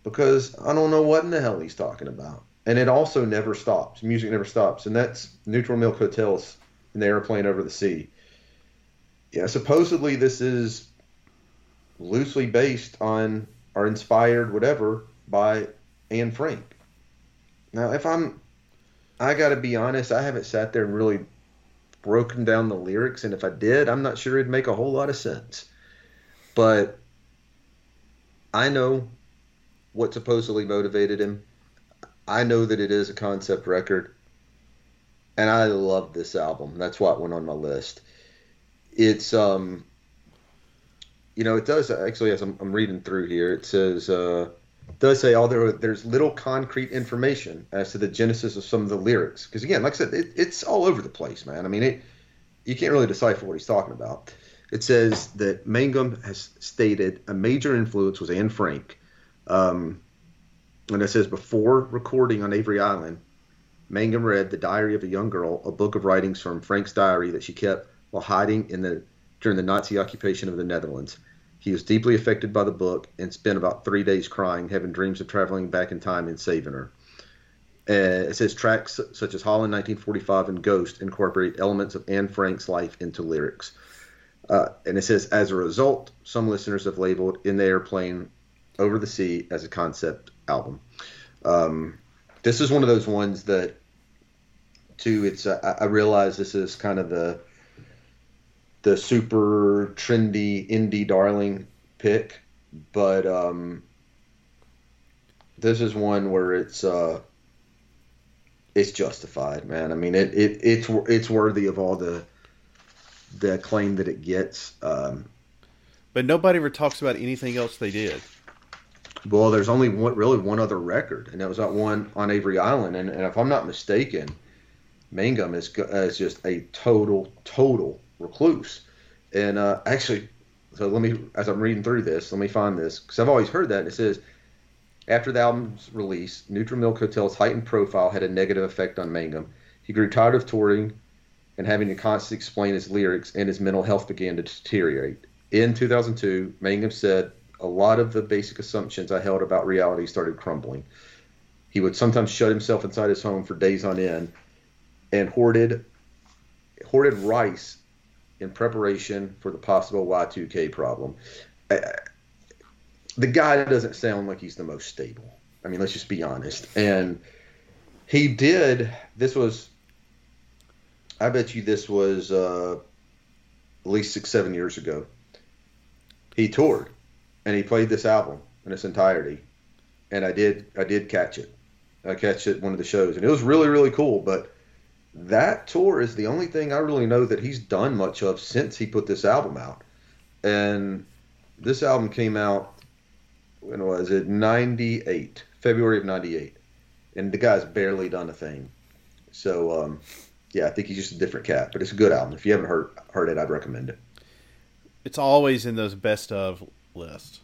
Speaker 3: because I don't know what in the hell he's talking about. And it also never stops. Music never stops. And that's Neutral Milk Hotels in the airplane over the sea. Yeah, supposedly this is loosely based on or inspired, whatever, by Anne Frank. Now, if I'm, I got to be honest, I haven't sat there and really broken down the lyrics, and if I did, I'm not sure it'd make a whole lot of sense. But I know what supposedly motivated him. I know that it is a concept record, and I love this album. That's why it went on my list. It's um, you know, it does actually. As I'm, I'm reading through here, it says uh, does say although there's little concrete information as to the genesis of some of the lyrics. Because again, like I said, it, it's all over the place, man. I mean, it you can't really decipher what he's talking about. It says that Mangum has stated a major influence was Anne Frank. Um, and it says before recording on Avery Island, Mangum read The Diary of a Young Girl, a book of writings from Frank's diary that she kept while hiding in the during the Nazi occupation of the Netherlands. He was deeply affected by the book and spent about three days crying, having dreams of traveling back in time and saving her. Uh, it says tracks such as Holland 1945 and Ghost incorporate elements of Anne Frank's life into lyrics. Uh, and it says, as a result, some listeners have labeled In the Airplane Over the Sea as a concept album. Um, this is one of those ones that, too, it's, uh, I I realize this is kind of the, the super trendy indie darling pick, but um, this is one where it's, uh, it's justified, man. I mean, it, it it's it's worthy of all the the acclaim that it gets. Um,
Speaker 2: But nobody ever talks about anything else they did.
Speaker 3: well, there's only one really one other record, and that was that one on Avery Island. And, and if I'm not mistaken, Mangum is is just a total total recluse. And uh, actually, so let me as I'm reading through this, let me find this because I've always heard that. And it says. After the album's release, Neutral Milk Hotel's heightened profile had a negative effect on Mangum. He grew tired of touring and having to constantly explain his lyrics, and his mental health began to deteriorate. In 2002, Mangum said, A lot of the basic assumptions I held about reality started crumbling. He would sometimes shut himself inside his home for days on end and hoarded, hoarded rice in preparation for the possible Y2K problem. I- the guy doesn't sound like he's the most stable. I mean, let's just be honest. And he did. This was. I bet you this was uh, at least six, seven years ago. He toured, and he played this album in its entirety, and I did. I did catch it. I catch it one of the shows, and it was really, really cool. But that tour is the only thing I really know that he's done much of since he put this album out. And this album came out when was it 98 february of 98 and the guy's barely done a thing so um, yeah i think he's just a different cat but it's a good album if you haven't heard heard it i'd recommend it
Speaker 2: It's always in those best of lists.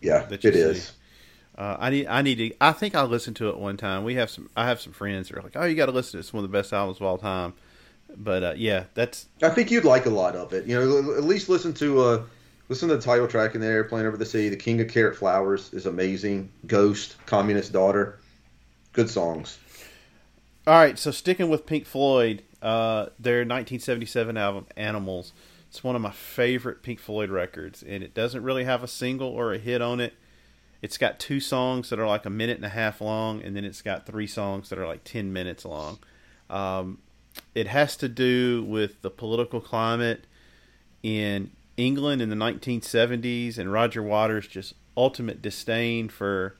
Speaker 3: yeah
Speaker 2: That
Speaker 3: it
Speaker 2: you
Speaker 3: is
Speaker 2: see. Uh, I need, I need to. I think I listened to it one time. We have some. I have some friends that are like, "Oh, you got to listen to it. It's one of the best albums of all time." But uh, yeah, that's
Speaker 3: i think you'd like a lot of it you know at least listen to uh listen to the title track in the airplane over the sea the king of carrot flowers is amazing ghost communist daughter good songs
Speaker 2: All right, so sticking with Pink Floyd, uh, their 1977 album Animals. It's one of my favorite Pink Floyd records, and it doesn't really have a single or a hit on it. It's got two songs that are like a minute and a half long, and then it's got three songs that are like 10 minutes long. Um, it has to do with the political climate in England in the 1970s and Roger Waters' just ultimate disdain for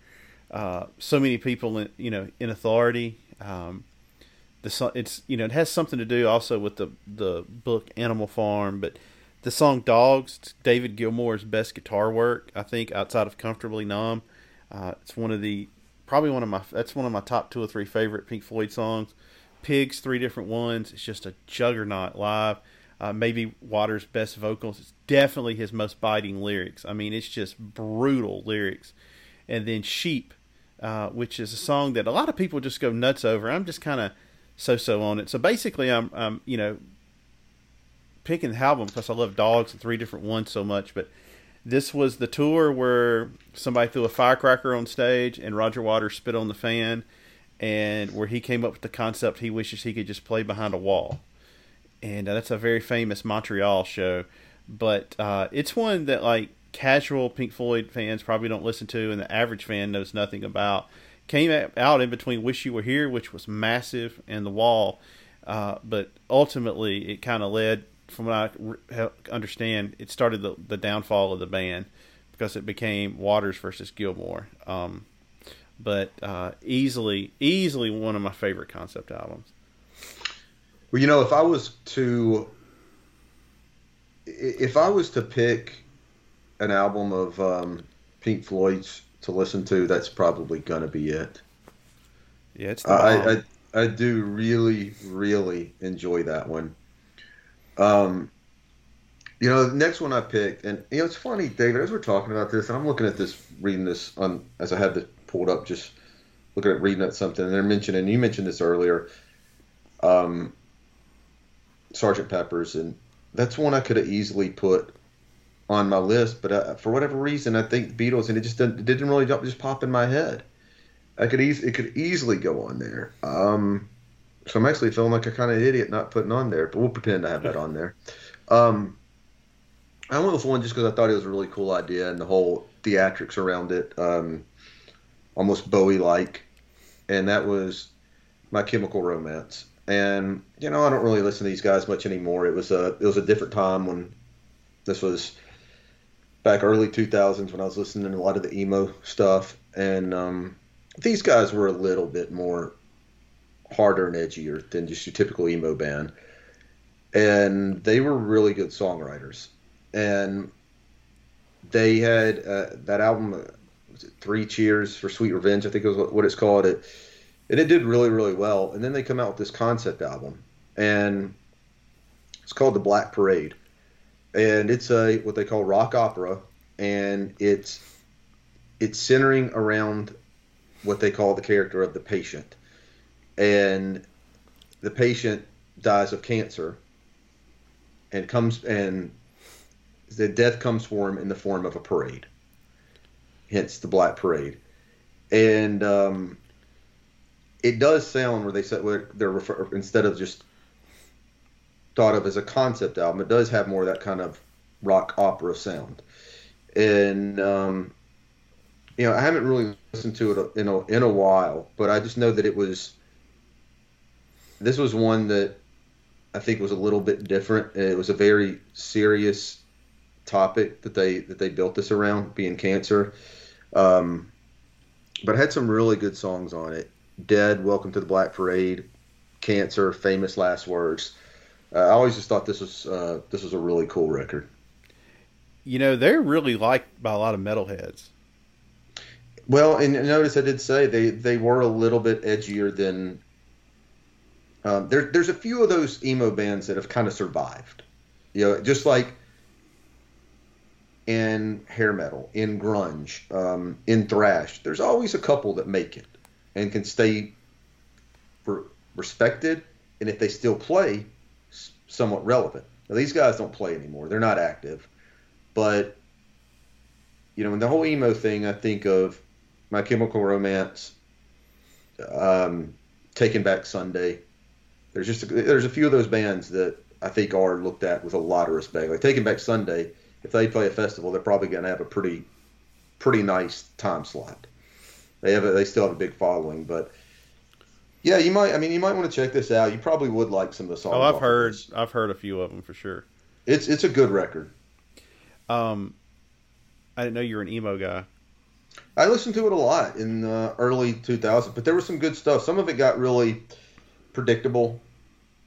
Speaker 2: uh, so many people, in, you know, in authority. Um, the it's you know it has something to do also with the the book Animal Farm, but the song Dogs, David Gilmour's best guitar work, I think, outside of Comfortably Numb. Uh, it's one of the probably one of my that's one of my top two or three favorite Pink Floyd songs. Pigs, three different ones. It's just a juggernaut live. Uh, maybe Waters' best vocals. It's definitely his most biting lyrics. I mean, it's just brutal lyrics. And then Sheep, uh, which is a song that a lot of people just go nuts over. I'm just kind of so-so on it. So basically, I'm, I'm you know, picking the album because I love dogs and three different ones so much. But this was the tour where somebody threw a firecracker on stage and Roger Waters spit on the fan, and where he came up with the concept he wishes he could just play behind a wall. And uh, that's a very famous Montreal show. But uh, it's one that like casual Pink Floyd fans probably don't listen to, and the average fan knows nothing about. Came out in between "Wish You Were Here," which was massive, and "The Wall," uh, but ultimately it kind of led, from what I re- understand, it started the, the downfall of the band because it became Waters versus Gilmour. Um, but uh, easily, easily one of my favorite concept albums.
Speaker 3: Well, you know, if I was to, if I was to pick an album of um, Pink Floyd's to listen to, that's probably gonna be it.
Speaker 2: Yeah, it's the.
Speaker 3: I, I I do really really enjoy that one. Um, you know, the next one I picked, and you know, it's funny, David, as we're talking about this, and I'm looking at this, reading this on as I have this pulled up, just looking at reading at something, and they're mentioning, you mentioned this earlier, um, Sergeant Pepper's, and that's one I could have easily put on my list, but uh, for whatever reason, I think Beatles, and it just didn't, it didn't really just pop in my head. I could easily, it could easily go on there. Um, so I'm actually feeling like a kind of idiot not putting on there, but we'll pretend I have that on there. Um, I went with one just because I thought it was a really cool idea and the whole theatrics around it, um, almost Bowie-like, and that was My Chemical Romance. And you know, I don't really listen to these guys much anymore. It was a it was a different time when this was back early 2000s when I was listening to a lot of the emo stuff, and um, these guys were a little bit more harder and edgier than just your typical emo band, and they were really good songwriters, and they had uh, that album, was Three Cheers for Sweet Revenge, I think what what it's called. It and it did really really well, and then they come out with this concept album, and it's called The Black Parade. And it's a what they call rock opera, and it's it's centering around what they call the character of the patient, and the patient dies of cancer, and comes and the death comes for him in the form of a parade. Hence the Black Parade, and um, it does sound where they said where they're refer, instead of just thought of as a concept album. It does have more of that kind of rock opera sound, and um, you know I haven't really listened to it in a in a while, but I just know that it was. This was one that I think was a little bit different. It was a very serious topic that they that they built this around, being cancer. Um, but it had some really good songs on it. Dead, Welcome to the Black Parade, Cancer, Famous Last Words. Uh, I always just thought this was uh, this was a really cool record.
Speaker 2: you know, they're really liked by a lot of metalheads.
Speaker 3: Well, and notice I did say they they were a little bit edgier than. Um, there, there's a few of those emo bands that have kind of survived, you know, just like in hair metal, in grunge, um, in thrash. There's always a couple that make it and can stay re- respected, and if they still play, somewhat relevant. Now, these guys don't play anymore; they're not active, but you know, in the whole emo thing, I think of My Chemical Romance, um, Taking Back Sunday. There's just a, there's a few of those bands that I think are looked at with a lot of respect. Like Taking Back Sunday, if they play a festival, they're probably going to have a pretty pretty nice time slot. They have a, they still have a big following, but yeah, you might. I mean, you might want to check this out. You probably would like some of the songs.
Speaker 2: Oh, I've heard
Speaker 3: this.
Speaker 2: I've heard a few of them for sure.
Speaker 3: It's it's a good record.
Speaker 2: Um, I didn't know you were an emo guy.
Speaker 3: I listened to it a lot in the early 2000s, but there was some good stuff. Some of it got really predictable,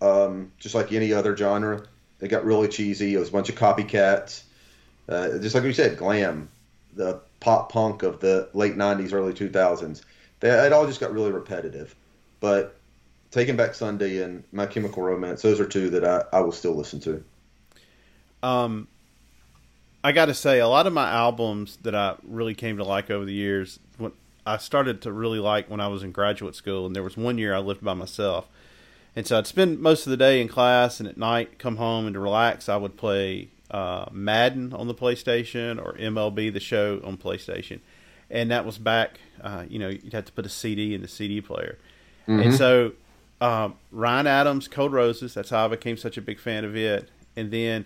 Speaker 3: um, just like any other genre. It got really cheesy. It was a bunch of copycats. Uh, just like we said, glam, the pop punk of the late 90s, early 2000s. They, it all just got really repetitive. But Taking Back Sunday and My Chemical Romance, those are two that I, I will still listen to.
Speaker 2: Um, I got to say, a lot of my albums that I really came to like over the years, when I started to really like when I was in graduate school, and there was one year I lived by myself, and so I'd spend most of the day in class, and at night come home and to relax, I would play uh, Madden on the PlayStation or MLB The Show on PlayStation, and that was back, uh, you know, you'd have to put a CD in the CD player, and so um, Ryan Adams, Cold Roses, that's how I became such a big fan of it, and then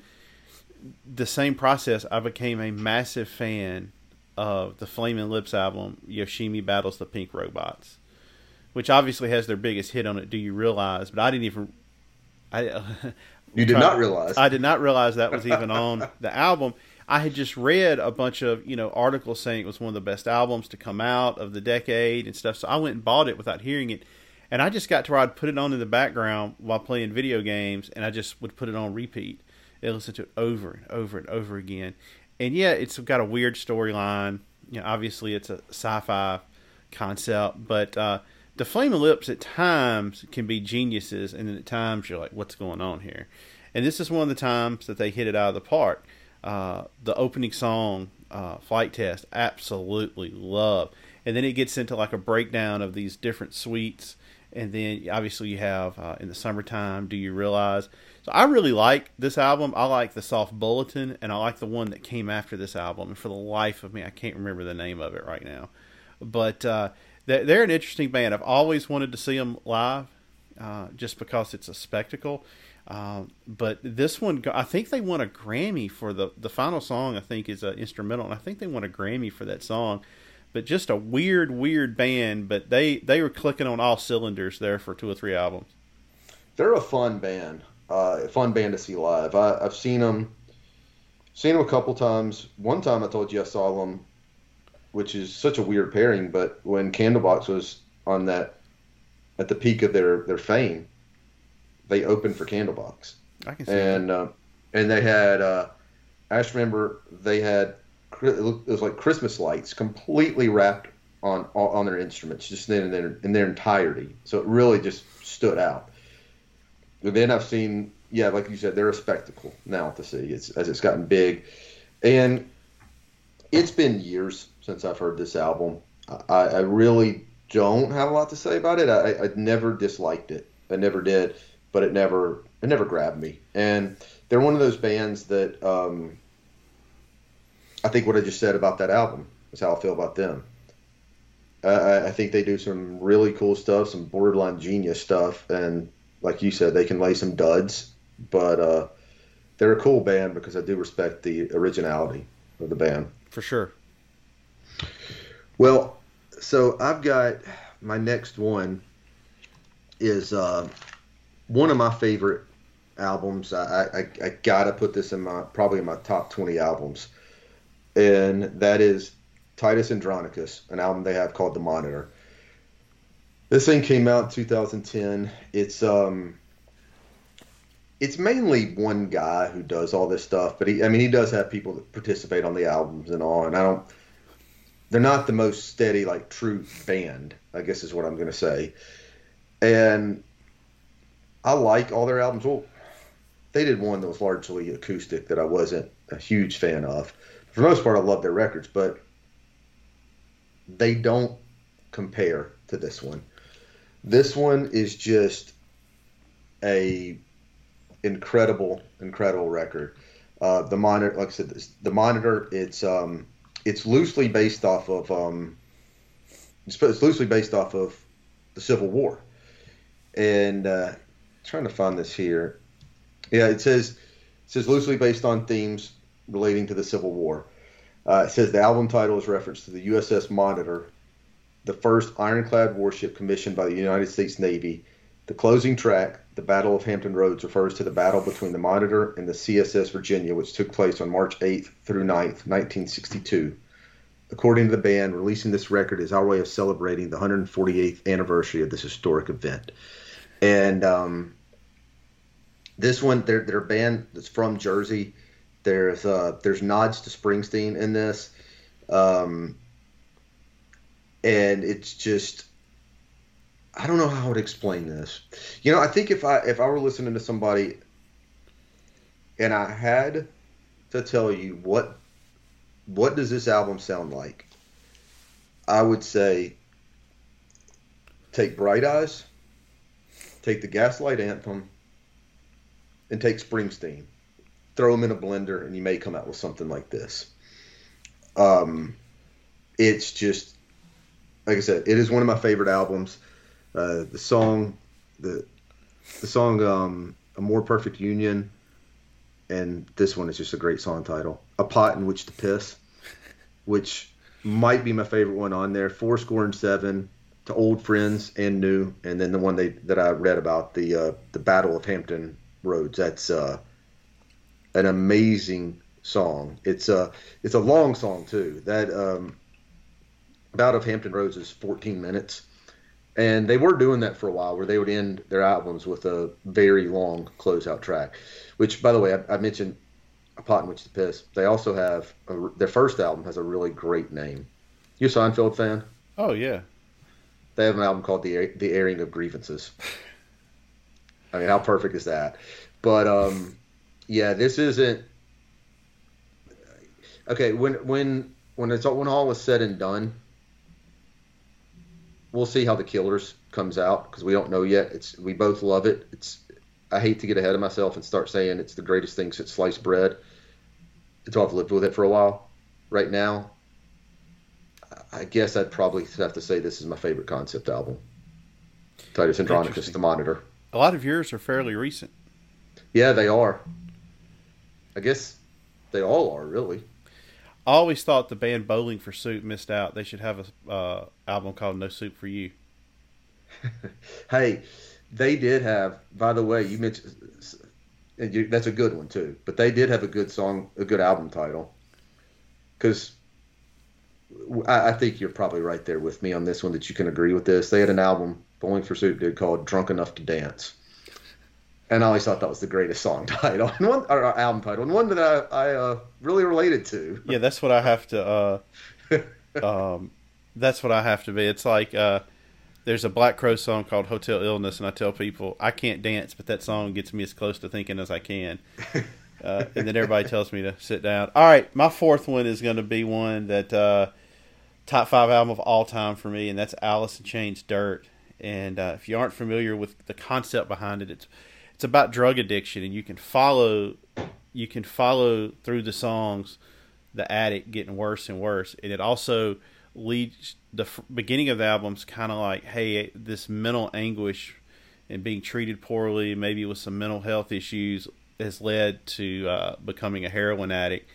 Speaker 2: the same process, I became a massive fan of the Flaming Lips album, Yoshimi Battles the Pink Robots, which obviously has their biggest hit on it. Do you realize? But I didn't even. I
Speaker 3: You did not realize.
Speaker 2: I did not realize that was even on the album. I had just read a bunch of you know articles saying it was one of the best albums to come out of the decade and stuff. So I went and bought it without hearing it, and I just got to where I'd put it on in the background while playing video games, and I just would put it on repeat and listen to it over and over and over again. And yeah, it's got a weird storyline. You know, obviously it's a sci-fi concept, but uh, the Flaming Lips at times can be geniuses, and then at times you're like, "What's going on here?" And this is one of the times that they hit it out of the park. Uh, the opening song, uh, "Flight Test," absolutely love, and then it gets into like a breakdown of these different suites, and then obviously you have uh, in the summertime. Do you realize? So I really like this album. I like the Soft Bulletin, and I like the one that came after this album. And for the life of me, I can't remember the name of it right now. But uh, they're, an interesting band. I've always wanted to see them live, uh, just because it's a spectacle. Um, but this one, I think they won a Grammy for the the final song. I think is an instrumental, and I think they won a Grammy for that song. But just a weird, weird band. But they they were clicking on all cylinders there for two or three albums.
Speaker 3: they're a fun band. Uh, fun band to see live. I, I've seen them, seen them a couple times. One time I told you I saw them, which is such a weird pairing. But when Candlebox was on that, at the peak of their their fame, they opened for Candlebox,
Speaker 2: I can see.
Speaker 3: and uh, and they had. Uh, I just remember they had. It was like Christmas lights, completely wrapped on on their instruments, just then in their in their entirety. So it really just stood out. But then I've seen, yeah, like you said, they're a spectacle now to see it's, as it's gotten big. And it's been years since I've heard this album. I, I really don't have a lot to say about it. I, I never disliked it. I never did, but it never it never grabbed me. And they're one of those bands that um, I think what I just said about that album is how I feel about them. I- I, think they do some really cool stuff, some borderline genius stuff, and like you said, they can lay some duds, but uh, they're a cool band because I do respect the originality of the band.
Speaker 2: for sure.
Speaker 3: Well, so I've got my next one is uh, one of my favorite albums. I, I, I gotta put this in my probably in my top twenty albums, and that is Titus Andronicus, an album they have called The Monitor. This thing came out in 2010. It's um, it's mainly one guy who does all this stuff, but he, I mean, he does have people that participate on the albums and all. And I don't, they're not the most steady, like true band. I guess is what I'm going to say. And I like all their albums. Well, they did one that was largely acoustic that I wasn't a huge fan of. For the most part, I love their records, but they don't compare to this one. This one is just a incredible, incredible record. Uh, the monitor, like I said, the monitor. It's um, it's loosely based off of um, it's, it's loosely based off of the Civil War. and uh, trying to find this here. Yeah, it says it says loosely based on themes relating to the Civil War. Uh, it says the album title is reference to the USS Monitor, the first ironclad warship commissioned by the United States Navy. The closing track, The Battle of Hampton Roads, refers to the battle between the Monitor and the CSS Virginia, which took place on March 8th through 9th, 1962. According to the band, releasing this record is our way of celebrating the 148th anniversary of this historic event. And um, this one, they're, they're band that's from Jersey. There's uh, there's nods to Springsteen in this, um, and it's just I don't know how I would explain this. You know, I think if I if I were listening to somebody and I had to tell you what what does this album sound like, I would say take Bright Eyes, take the Gaslight Anthem, and take Springsteen. Throw them in a blender, and you may come out with something like this. Um, it's just like I said, it is one of my favorite albums. Uh, the song, the the song, um, "A More Perfect Union," and this one is just a great song title. "A Pot in Which to Piss," which might be my favorite one on there. Four score and seven to old friends and new, and then the one they that I read about the uh, the Battle of Hampton Roads. That's uh, an amazing song. It's a it's a long song too. That um, Battle of Hampton Roads is 14 minutes, and they were doing that for a while, where they would end their albums with a very long closeout track. Which, by the way, I, I mentioned a pot in which to piss. They also have a, their first album has a really great name. You a Seinfeld fan?
Speaker 2: Oh yeah.
Speaker 3: They have an album called the the airing of grievances. I mean, how perfect is that? But um, yeah, this isn't okay. When when when it's when all is said and done, we'll see how the Killers comes out because we don't know yet. It's we both love it. It's I hate to get ahead of myself and start saying it's the greatest thing since sliced bread. Until I've lived with it for a while. Right now, I guess I'd probably have to say this is my favorite concept album. Titus Andronicus. The Monitor.
Speaker 2: A lot of yours are fairly recent.
Speaker 3: Yeah, they are. I guess they all are really.
Speaker 2: I always thought the band Bowling for Soup missed out. They should have a uh, album called No Soup for You.
Speaker 3: Hey, they did have. By the way, you mentioned you, that's a good one too. But they did have a good song, a good album title. Because I, I think you're probably right there with me on this one that you can agree with this. They had an album Bowling for Soup did called "Drunk Enough to Dance," and I always thought that was the greatest song title and one or uh, album title, and one that I, I uh, really related to.
Speaker 2: Yeah, that's what I have to. Uh, um, that's what I have to be. It's like uh, there's a Black Crowes song called "Hotel Illness," and I tell people I can't dance, but that song gets me as close to thinking as I can. Uh, and then everybody tells me to sit down. All right, my fourth one is going to be one that uh, top five album of all time for me, and that's Alice in Chains' "Dirt." And uh, if you aren't familiar with the concept behind it, it's it's about drug addiction, and you can follow you can follow through the songs the addict getting worse and worse, and it also leads the beginning of the album's kind of like, hey, this mental anguish and being treated poorly, maybe with some mental health issues, has led to uh, becoming a heroin addict.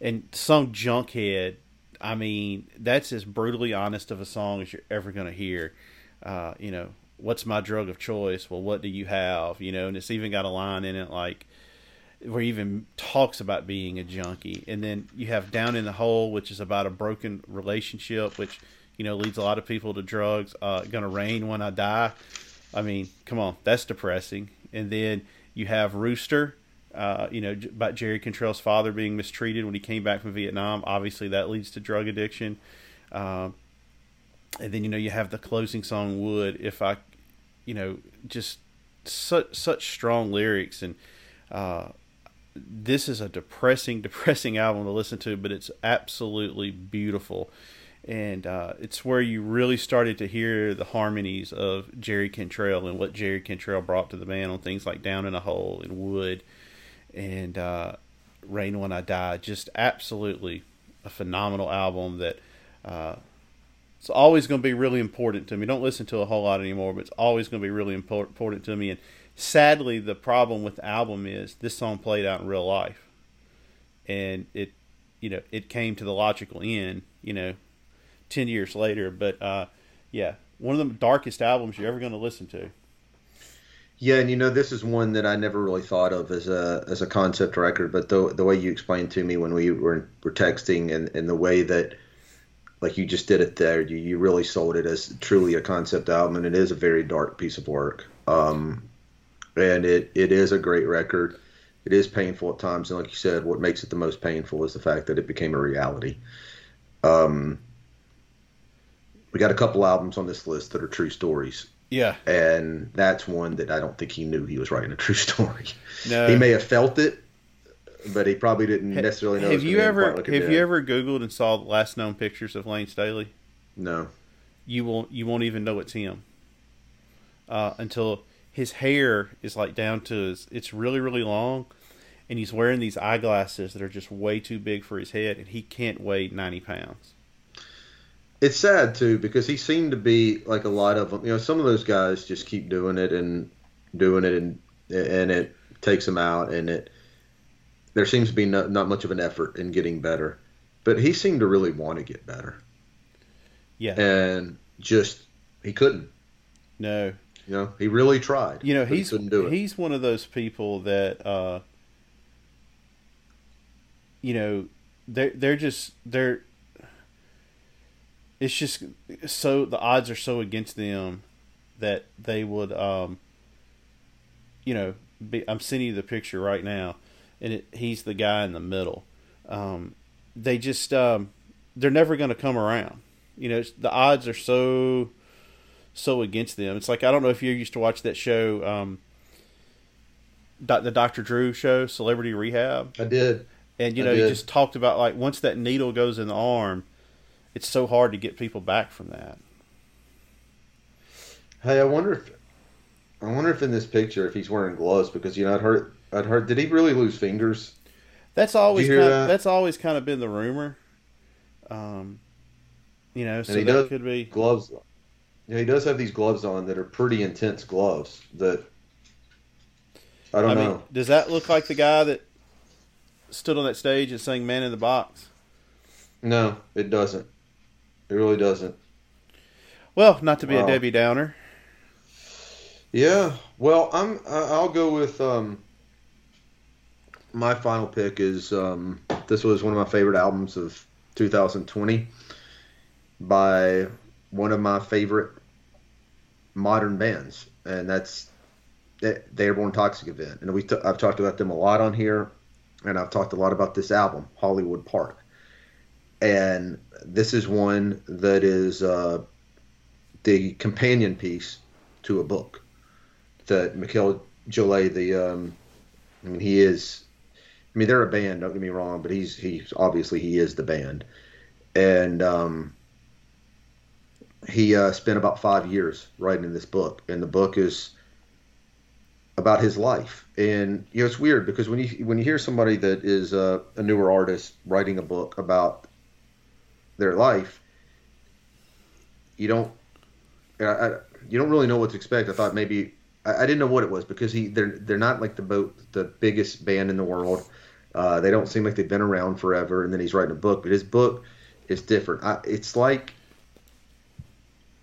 Speaker 2: And song Junkhead, I mean, that's as brutally honest of a song as you're ever going to hear. Uh, you know, what's my drug of choice? Well, what do you have? You know, and it's even got a line in it like where he even talks about being a junkie. And then you have Down in the Hole, which is about a broken relationship, which, you know, leads a lot of people to drugs. Uh, Gonna Rain When I Die. I mean, come on, that's depressing. And then you have Rooster, uh, you know, about Jerry Cantrell's father being mistreated when he came back from Vietnam. Obviously, that leads to drug addiction. Um, and then you know you have the closing song "Wood." If I, you know, just such such strong lyrics, and uh, this is a depressing, depressing album to listen to, but it's absolutely beautiful. And uh, it's where you really started to hear the harmonies of Jerry Cantrell and what Jerry Cantrell brought to the band on things like "Down in a Hole" and "Wood," and uh, "Rain When I Die." Just absolutely a phenomenal album that uh, it's always going to be really important to me. Don't listen to a whole lot anymore, but it's always going to be really important to me. And sadly, the problem with the album is this song played out in real life, and it, you know, it came to the logical end, you know, ten years later. But uh, yeah, one of the darkest albums you're ever going to listen to.
Speaker 3: Yeah, and you know this is one that I never really thought of as a as a concept record, but the the way you explained to me when we were were texting and, and the way that like you just did it there, you, you really sold it as truly a concept album, and it is a very dark piece of work. Um, and it it is a great record. It is painful at times, and like you said, what makes it the most painful is the fact that it became a reality. Um, we got a couple albums on this list that are true stories
Speaker 2: Yeah,
Speaker 3: and that's one that I don't think he knew he was writing a true story.
Speaker 2: no.
Speaker 3: He may have felt it, but he probably didn't necessarily know.
Speaker 2: have you ever
Speaker 3: like
Speaker 2: have
Speaker 3: did.
Speaker 2: you ever Googled and saw the last known pictures of Layne Staley?
Speaker 3: No.
Speaker 2: you won't you won't even know it's him uh, until his hair is like down to his it's really really long and he's wearing these eyeglasses that are just way too big for his head and he can't weigh 90 pounds
Speaker 3: It's sad too because he seemed to be like a lot of them. You know, some of those guys just keep doing it and doing it, and and it takes them out, and it there seems to be not, not much of an effort in getting better. But he seemed to really want to get better,
Speaker 2: yeah
Speaker 3: and just he couldn't.
Speaker 2: no
Speaker 3: You know, he really tried.
Speaker 2: you know
Speaker 3: but he
Speaker 2: he's
Speaker 3: couldn't do it.
Speaker 2: he's one of those people that uh you know they're they're just they're it's just so the odds are so against them that they would um you know be, I'm sending you the picture right now and it, he's the guy in the middle um they just um they're never going to come around you know it's- the odds are so so against them. It's like I don't know if you used to watch that show, um, doc, the Dr. Drew show, Celebrity Rehab,
Speaker 3: I did.
Speaker 2: and you know he just talked about like once that needle goes in the arm, it's so hard to get people back from that.
Speaker 3: Hey, I wonder if I wonder if in this picture if he's wearing gloves because you know I'd heard I'd heard did he really lose fingers?
Speaker 2: That's always kind
Speaker 3: that?
Speaker 2: that's always kind of been the rumor. Um, you know, so
Speaker 3: he
Speaker 2: that
Speaker 3: does-
Speaker 2: could be.
Speaker 3: Gloves. Yeah, he does have these gloves on that are pretty intense gloves that I don't
Speaker 2: I
Speaker 3: know.
Speaker 2: mean, does that look like the guy that stood on that stage and sang "Man in the Box"?
Speaker 3: no, it doesn't. It really doesn't.
Speaker 2: Well, not to be
Speaker 3: Wow.
Speaker 2: a Debbie Downer.
Speaker 3: Yeah. Well, I'm I'll go with um my final pick is um this was one of my favorite albums of 2020 by one of my favorite modern bands and that's the Airborne Toxic Event. And we t- I've talked about them a lot on here and I've talked a lot about this album, Hollywood Park. And this is one that is uh the companion piece to a book that Mikel Jollett, the um, I mean, he is. I mean, they're a band. Don't get me wrong, but he's he's obviously he is the band, and um, he uh, spent about five years writing this book, and the book is about his life. And you know, it's weird because when you when you hear somebody that is a, a newer artist writing a book about their life, you don't. I, I, you don't really know what to expect. I thought maybe I, I didn't know what it was because he they're they're not like the boat the biggest band in the world. Uh, they don't seem like they've been around forever. And then he's writing a book, but his book is different. I, it's like,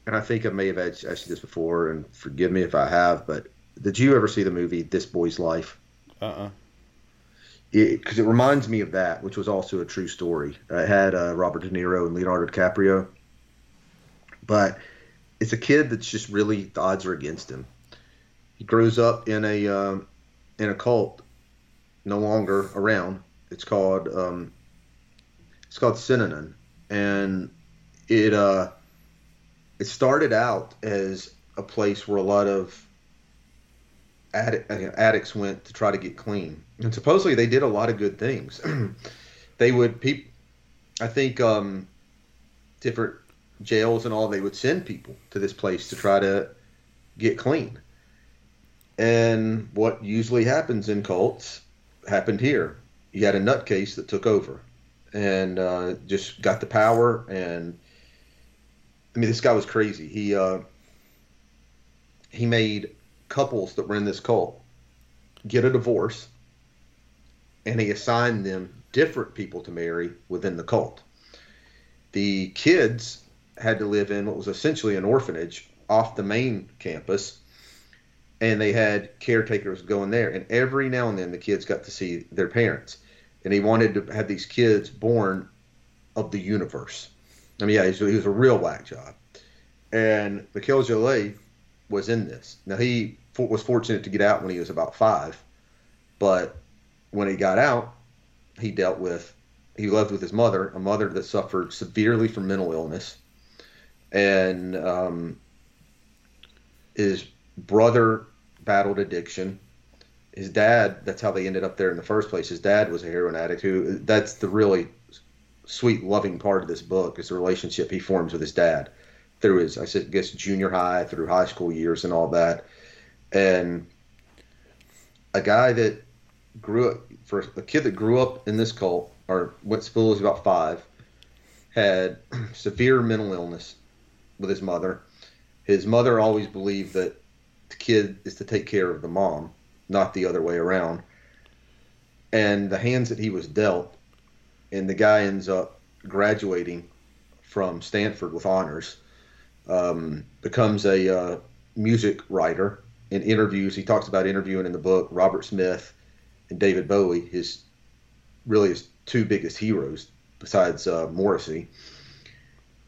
Speaker 3: and I think I may have asked you this before, and forgive me if I have, but did you ever see the movie This Boy's Life?
Speaker 2: Uh uh
Speaker 3: Because it, reminds me of that, which was also a true story. It had uh, Robert De Niro and Leonardo DiCaprio, but it's a kid that's just really the odds are against him. He grows up in a um, in a cult, no longer around. It's called um, it's called Synanon, and it uh, it started out as a place where a lot of uh, addicts went to try to get clean, and supposedly they did a lot of good things. they would peop I think um, different jails and all they would send people to this place to try to get clean. And what usually happens in cults happened here. You had a nutcase that took over and uh, just got the power and I mean, this guy was crazy. He uh, he made couples that were in this cult get a divorce, and he assigned them different people to marry within the cult. The kids had to live in what was essentially an orphanage off the main campus, and they had caretakers going there. And every now and then, the kids got to see their parents, and he wanted to have these kids born of the universe. I mean, yeah, he was, a real whack job. And Mikel Jollett was in this. Now, he was fortunate to get out when he was about five, but when he got out, he dealt with, he lived with his mother, a mother that suffered severely from mental illness. And um, his brother battled addiction. His dad, that's how they ended up there in the first place. His dad was a heroin addict who, that's the really sweet, loving part of this book is the relationship he forms with his dad through his, I guess junior high, through high school years and all that. And a guy that grew up, for a kid that grew up in this cult, or went to school was about five, had severe mental illness with his mother. His mother always believed that the kid is to take care of the mom, not the other way around. And the hands that he was dealt, and the guy ends up graduating from Stanford with honors, um, becomes a uh, music writer in interviews. He talks about interviewing in the book Robert Smith and David Bowie, his really his two biggest heroes besides uh, Morrissey.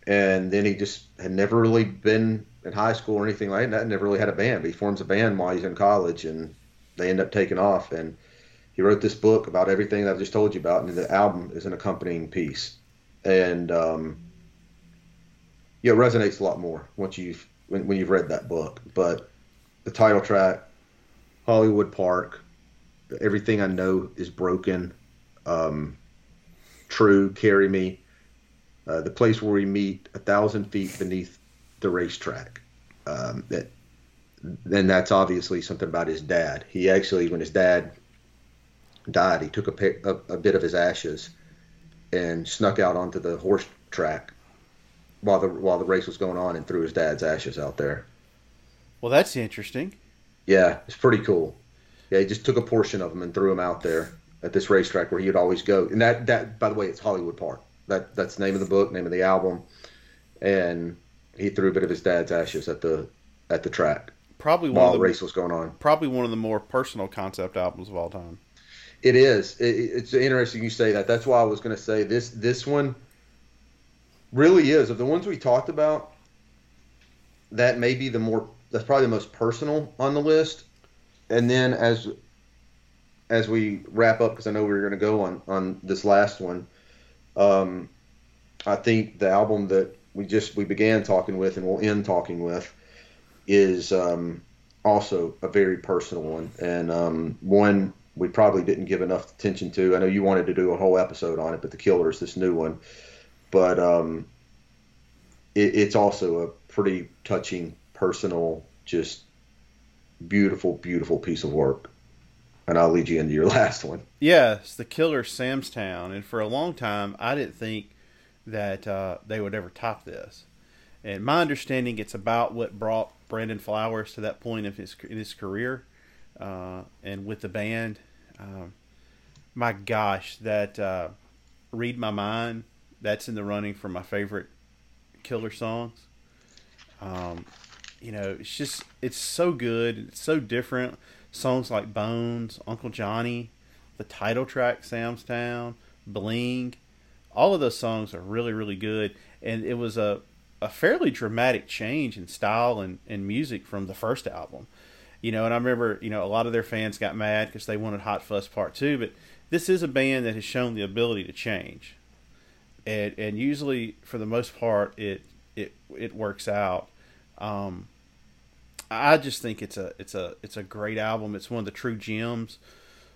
Speaker 3: And then he just had never really been in high school or anything like that. Never really had a band. But he forms a band while he's in college, and they end up taking off. And he wrote this book about everything that I've just told you about, and the album is an accompanying piece. And um, yeah, it resonates a lot more once you've when, when you've read that book. But the title track, Hollywood Park, everything I know is broken. Um, true, carry me. Uh, the place where we meet, a thousand feet beneath the racetrack. Um, that, then that's obviously something about his dad. He actually, when his dad died, he took a, a, a bit of his ashes and snuck out onto the horse track while the while the race was going on and threw his dad's ashes out there.
Speaker 2: Well, that's interesting.
Speaker 3: Yeah, it's pretty cool. Yeah, he just took a portion of them and threw them out there at this racetrack where he would always go. And that that by the way, it's Hollywood Park. That that's the name of the book, name of the album, and he threw a bit of his dad's ashes at the at the track
Speaker 2: Probably one
Speaker 3: while
Speaker 2: of
Speaker 3: the race was going on.
Speaker 2: probably one of the more personal concept albums of all time.
Speaker 3: It is. It, it's interesting you say that. That's why I was going to say this. This one really is of the ones we talked about. That may be the more. That's probably the most personal on the list. And then as as we wrap up, because I know we are going to go on on this last one. Um, I think the album that we just we began talking with and we'll end talking with is um, also a very personal one and um, one we probably didn't give enough attention to. I know you wanted to do a whole episode on it, but The Killer is this new one. But um, it, it's also a pretty touching, personal, just beautiful, beautiful piece of work. And I'll lead you into your last one.
Speaker 2: Yes, the killer Sam's Town, and for a long time I didn't think that uh, they would ever top this. And my understanding, it's about what brought Brandon Flowers to that point of his in his career, uh, and with the band. Um, my gosh, that uh, "Read My Mind" that's in the running for my favorite killer songs. Um, you know, it's just it's so good. It's so different. Songs like Bones, Uncle Johnny, the title track Sam's Town, Bling, all of those songs are really really good. And it was a a fairly dramatic change in style and, and music from the first album. You know, and I remember, you know, a lot of their fans got mad because they wanted Hot Fuss Part 2, but this is a band that has shown the ability to change. And and usually for the most part it it it works out. Um, I just think it's a it's a it's a great album. It's one of the true gems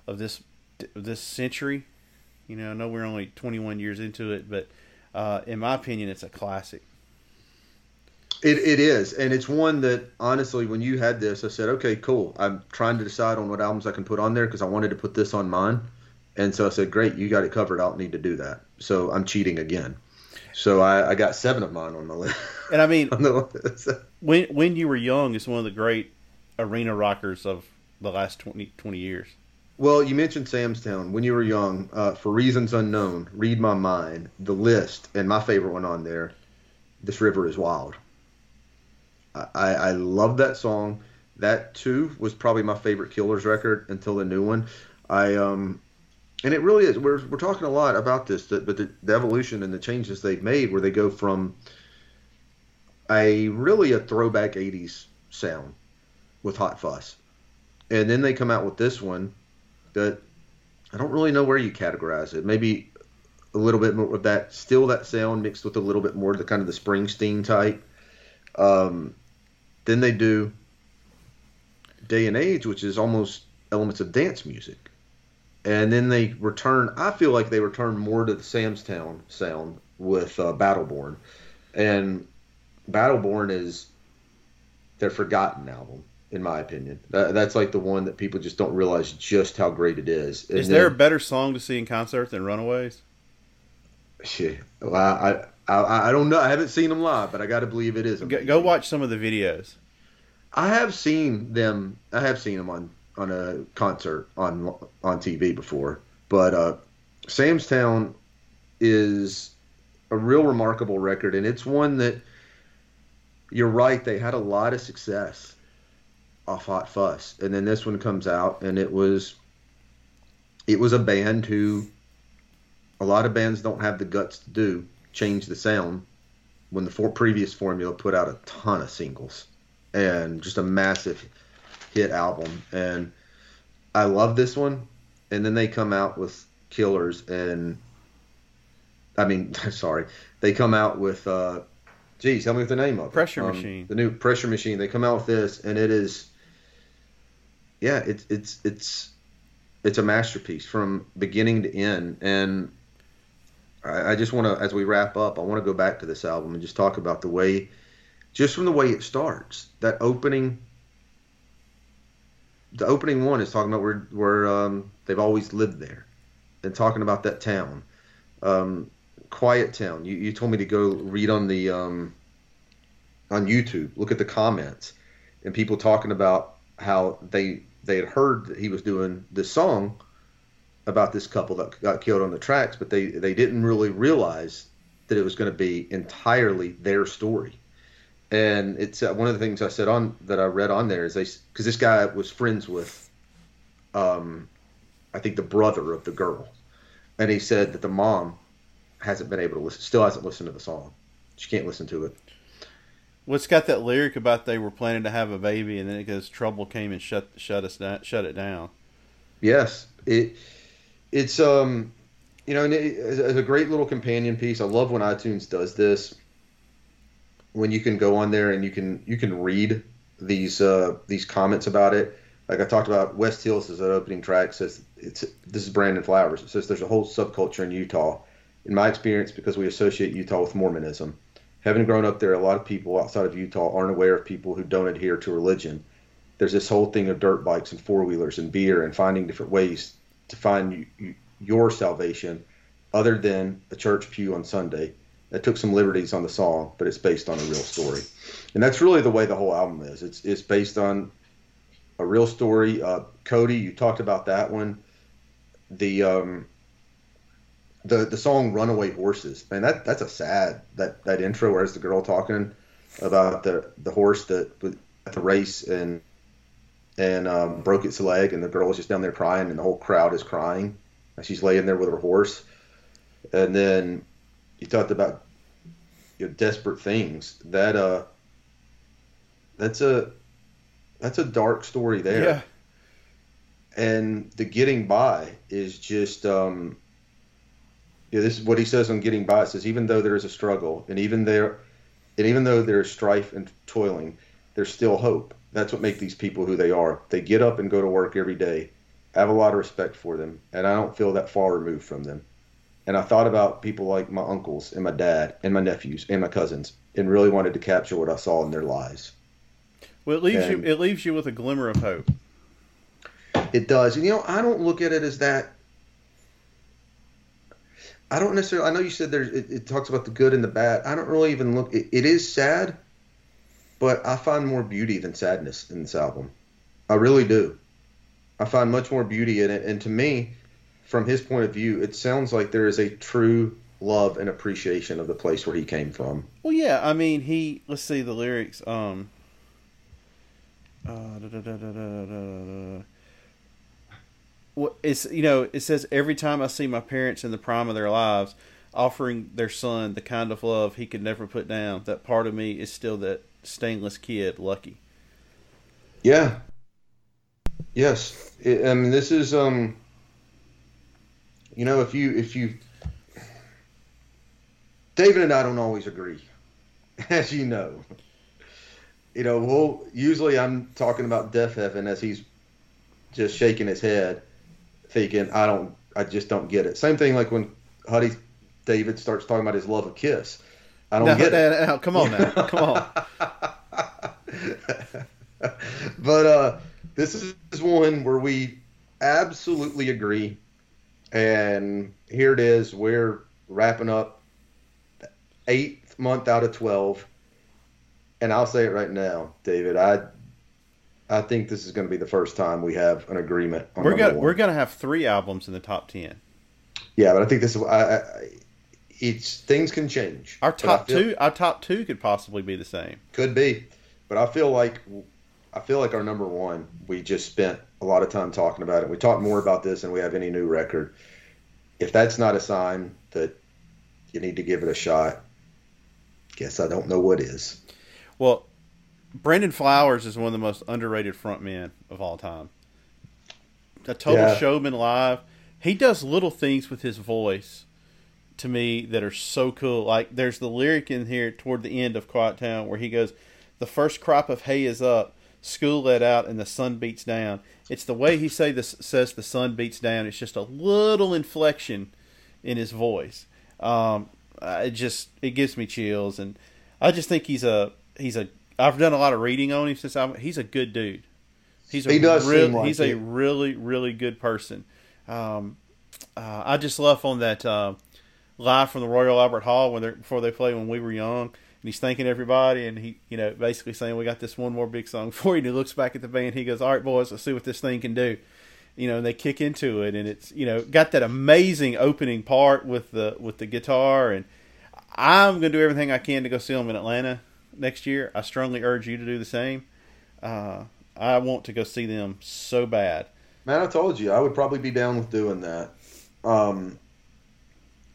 Speaker 2: of this this century. You know, I know we're only 21 years into it, but uh, in my opinion, it's a classic.
Speaker 3: It, it is, and it's one that honestly, when you had this, I said, okay, cool. I'm trying to decide on what albums I can put on there because I wanted to put this on mine, and so I said, great, you got it covered. I don't need to do that, so I'm cheating again. So I, I got seven of mine on the list.
Speaker 2: And I mean,
Speaker 3: on the
Speaker 2: when when you were young, it's one of the great arena rockers of the last 20, 20 years.
Speaker 3: Well, you mentioned Sam's Town when you were young. Uh, for reasons unknown, read my mind. The list and my favorite one on there. This river is wild. I, I love that song. That too was probably my favorite Killers record until the new one. I um, and it really is. We're we're talking a lot about this, but the, the evolution and the changes they've made, where they go from a really a throwback '80s sound with Hot Fuss, and then they come out with this one that I don't really know where you categorize it. Maybe a little bit more of that, still that sound mixed with a little bit more of the kind of the Springsteen type. Um, then they do Day and Age, which is almost elements of dance music. And then they return, I feel like they return more to the Sam's Town sound with uh, Battleborn. And Battleborn is their forgotten album, in my opinion. That, that's like the one that people just don't realize just how great it is. And
Speaker 2: Is there a better song to see in concert than Runaways?
Speaker 3: Shit. Well, I, I I don't know. I haven't seen them live, but I got to believe it is.
Speaker 2: Go, go watch some of the videos.
Speaker 3: I have seen them. I have seen them on on a concert on on TV before. But uh, Sam's Town is a real remarkable record, and it's one that you're right. They had a lot of success off Hot Fuss, and then this one comes out, and it was it was a band who a lot of bands don't have the guts to do change the sound when the four previous formula put out a ton of singles and just a massive hit album and i love this one and then they come out with killers and i mean sorry they come out with uh geez tell me what the name of it.
Speaker 2: Pressure
Speaker 3: Um,
Speaker 2: Machine.
Speaker 3: the new pressure machine they come out with this and it is yeah it's it's it's it's a masterpiece from beginning to end and I, I just want to, as we wrap up, I want to go back to this album and just talk about the way, just from the way it starts. That opening, the opening one is talking about where where um, they've always lived there, and talking about that town, um, quiet town. You you told me to go read on the um, on YouTube, look at the comments, and people talking about how they they had heard that he was doing this song about this couple that got killed on the tracks, but they they didn't really realize that it was going to be entirely their story. And it's uh, one of the things I said on that I read on there is they because this guy was friends with, um, I think the brother of the girl, and he said that the mom hasn't been able to listen, still hasn't listened to the song. She can't listen to it.
Speaker 2: Well, it's got that lyric about they were planning to have a baby, and then it goes, "Trouble came and shut shut us down, shut it down."
Speaker 3: Yes, it it's um you know and it, it's a great little companion piece. I love when iTunes does this. When you can go on there and you can you can read these uh, these comments about it. Like I talked about, West Hills is an opening track. Says it's this is Brandon Flowers. It says there's a whole subculture in Utah. In my experience, because we associate Utah with Mormonism, having grown up there, a lot of people outside of Utah aren't aware of people who don't adhere to religion. There's this whole thing of dirt bikes and four wheelers and beer and finding different ways to find you, you, your salvation other than a church pew on Sunday. That took some liberties on the song, but it's based on a real story, and that's really the way the whole album is. It's it's based on a real story. Uh, Cody, you talked about that one. The um, the the song "Runaway Horses," man, that that's a sad that that intro where it's the girl talking about the the horse that at the race and and um, broke its leg, and the girl is just down there crying, and the whole crowd is crying. And she's laying there with her horse, and then you talked about you know, desperate things. That uh, that's a that's a dark story there
Speaker 2: Yeah,
Speaker 3: and the getting by is just um yeah this is what he says on getting by it says even though there is a struggle and even there and even though there is strife and toiling there's still hope that's what makes these people who they are they get up and go to work every day I have a lot of respect for them and i don't feel that far removed from them and i thought about people like my uncles and my dad and my nephews and my cousins and really wanted to capture what i saw in their lives
Speaker 2: well, it leaves
Speaker 3: And-
Speaker 2: you it leaves you with a glimmer of hope.
Speaker 3: It does. And you know, I don't look at it as that. I don't necessarily. I know you said there's. It, it talks about the good and the bad. I don't really even look. It, it is sad, but I find more beauty than sadness in this album. I really do. I find much more beauty in it, and to me, from his point of view, it sounds like there is a true love and appreciation of the place where he came from.
Speaker 2: Well, yeah. I mean, he. Let's see the lyrics. Um. Uh, da, da, da, da, da, da, da. Well, it's you know it says every time I see my parents in the prime of their lives offering their son the kind of love he could never put down that part of me is still that stainless kid lucky
Speaker 3: Yeah. Yes. It, I mean, this is um. You know, if you if you, David and I don't always agree, as you know. You know, we'll usually I'm talking about Deafheaven as he's just shaking his head, thinking I don't, I just don't get it. Same thing like when Huddy David starts talking about his love of Kiss. I don't
Speaker 2: No,
Speaker 3: get it.
Speaker 2: no, no, come on now come on
Speaker 3: but uh, this is one where we absolutely agree. And here it is. We're wrapping up eighth month out of 12. And I'll say it right now, David. I I think this is going to be the first time we have an agreement on
Speaker 2: we're gonna
Speaker 3: one.
Speaker 2: we're gonna have three albums in the top 10
Speaker 3: Yeah, but I think this is. I, I, it's things can change.
Speaker 2: our top
Speaker 3: feel-
Speaker 2: two our top two could possibly be the same
Speaker 3: Could be, but I feel like I feel like our number one. We just spent a lot of time talking about it. We talked more about this than we have any new record. If that's not a sign that you need to give it a shot, guess I don't know what is.
Speaker 2: Well, Brandon Flowers is one of the most underrated frontmen of all time. A total
Speaker 3: Yeah.
Speaker 2: showman live. He does little things with his voice to me that are so cool. Like there's the lyric in here toward the end of Quiet Town where he goes, "The first crop of hay is up, school let out, and the sun beats down." It's the way he say this says the sun beats down. It's just a little inflection in his voice. Um, it just it gives me chills, and I just think he's a he's a. I've done a lot of reading on him since I'm. He's a good dude. He's a
Speaker 3: He does
Speaker 2: real,
Speaker 3: seem like
Speaker 2: he's a really really good person. Um, uh, I just love on that uh, live from the Royal Albert Hall when they before they play when we were young, and he's thanking everybody, and he you know basically saying we got this one more big song for you. And he looks back at the band, he goes, "All right, boys, let's see what this thing can do." You know, and they kick into it, and it's you know got that amazing opening part with the with the guitar, and I'm gonna do everything I can to go see them in Atlanta next year. I strongly urge you to do the same. Uh, I want to go see them so bad.
Speaker 3: Man, I told you I would probably be down with doing that. Um,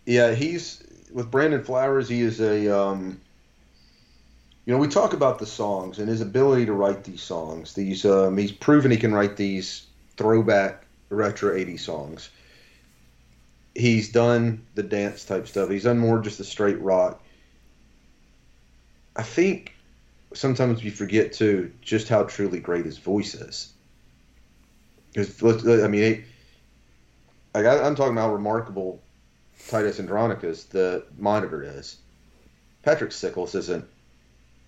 Speaker 3: yeah, he's with Brandon Flowers. He is a, um, you know, we talk about the songs and his ability to write these songs. These, um, he's proven he can write these throwback retro '80s songs. He's done the dance type stuff. He's done more just the straight rock. I think sometimes we forget too just how truly great his voice is. Because I mean, like I, I'm talking about remarkable Titus Andronicus, the monitor, is. Patrick Stickles isn't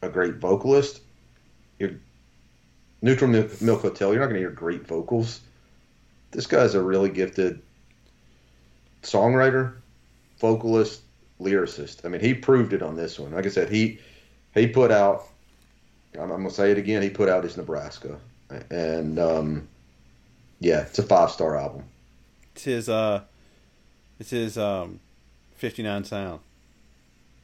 Speaker 3: a great vocalist. You're Neutral Milk Hotel. You're not going to hear great vocals. This guy's a really gifted songwriter, vocalist, lyricist. I mean, he proved it on this one. Like I said, he he put out. I'm, I'm gonna say it again. He put out his Nebraska, and um, yeah, it's a five star album.
Speaker 2: It's his uh, it's his um, fifty nine sound.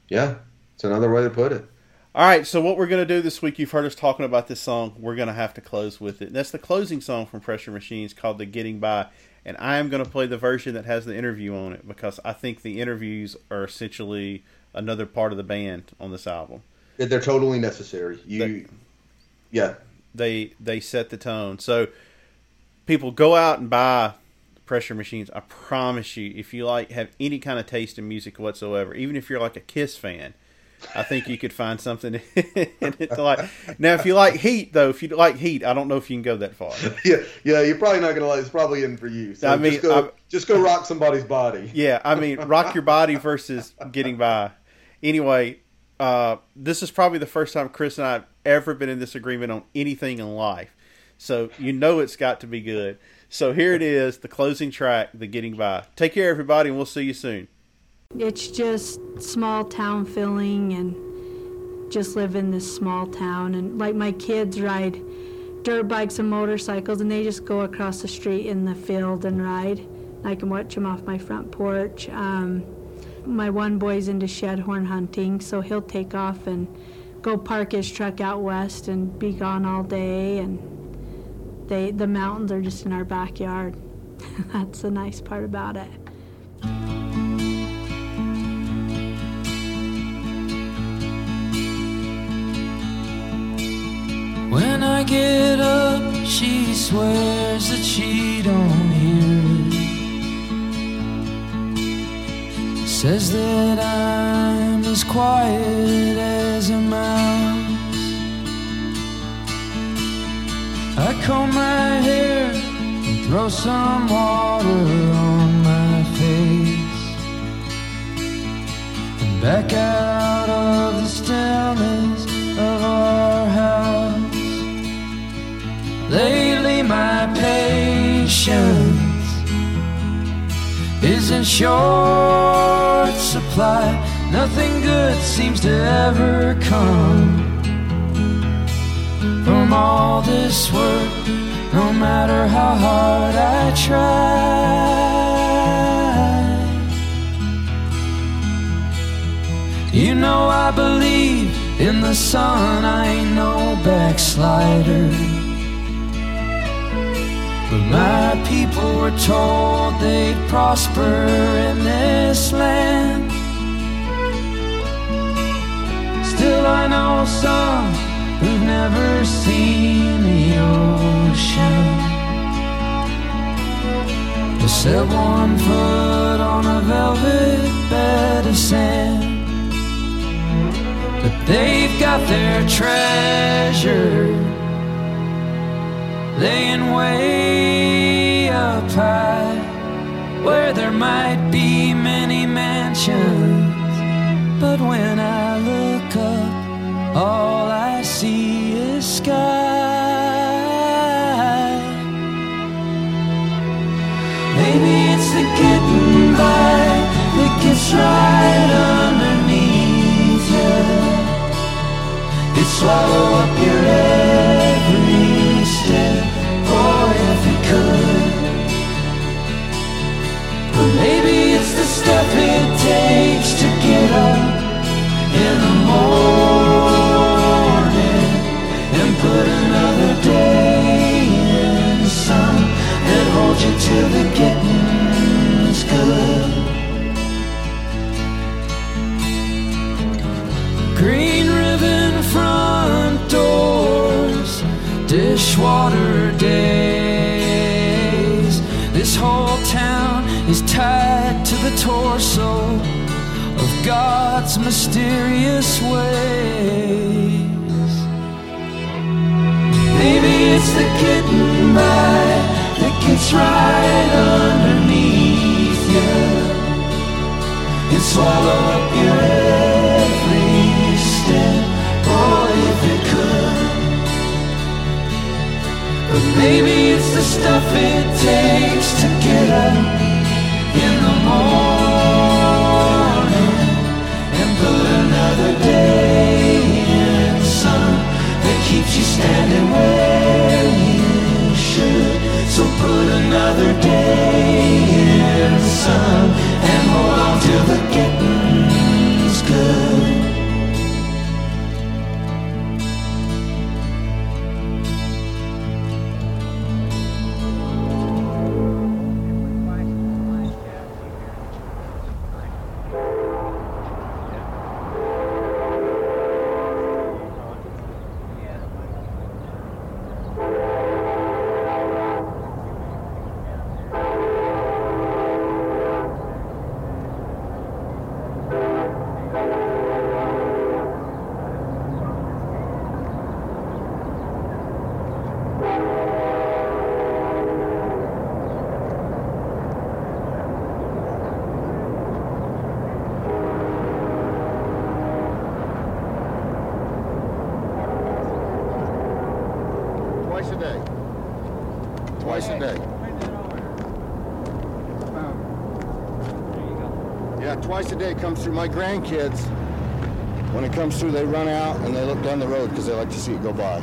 Speaker 3: Yeah, it's another way to put it.
Speaker 2: All right, so what we're going to do this week, you've heard us talking about this song. We're going to have to close with it. That's the closing song from Pressure Machines called The Getting By. And I am going to play the version that has the interview on it because I think the interviews are essentially another part of the band on this album.
Speaker 3: They're totally necessary. You,
Speaker 2: They-
Speaker 3: yeah,
Speaker 2: They they set the tone. So people go out and buy Pressure Machines. I promise you, if you like have any kind of taste in music whatsoever, even if you're like a Kiss fan, I think you could find something in it to like. Now, if you like Heat, though, if you like Heat, I don't know if you can go that far.
Speaker 3: yeah, yeah. You're probably not gonna like. It's probably in for you. So
Speaker 2: I mean,
Speaker 3: just go, just go rock somebody's body.
Speaker 2: Yeah, I mean, rock your body versus getting by. Anyway, uh, this is probably the first time Chris and I have ever been in disagreement on anything in life. So you know it's got to be good. So here it is, the closing track, the getting by. Take care, everybody, and we'll see you soon.
Speaker 4: It's just small town feeling and just live in this small town. And like my kids ride dirt bikes and motorcycles, and they just go across the street in the field and ride. I can watch them off my front porch. Um, my one boy's into shed horn hunting, so he'll take off and go park his truck out west and be gone all day. And they, the mountains are just in our backyard. That's the nice part about it.
Speaker 5: When I get up, she swears that she don't hear Says that I'm as quiet as a mouse. I comb my hair and throw some water on my face. And back out of the stillness of our house. Lately, my patience is in short supply. Nothing good seems to ever come from all this work, no matter how hard I try. You know, I believe in the son, I ain't no backslider. But my people were told they'd prosper in this land. Still, I know some who've never seen the ocean. They set one foot on a velvet bed of sand. But they've got their treasure laying way up high, where there might be many mansions. But when I look up, all I see is sky. Maybe it's the getting by that gets right underneath you. It swallow up your every
Speaker 6: My grandkids, when it comes through, they run out and they look down the road because they like to see it go by.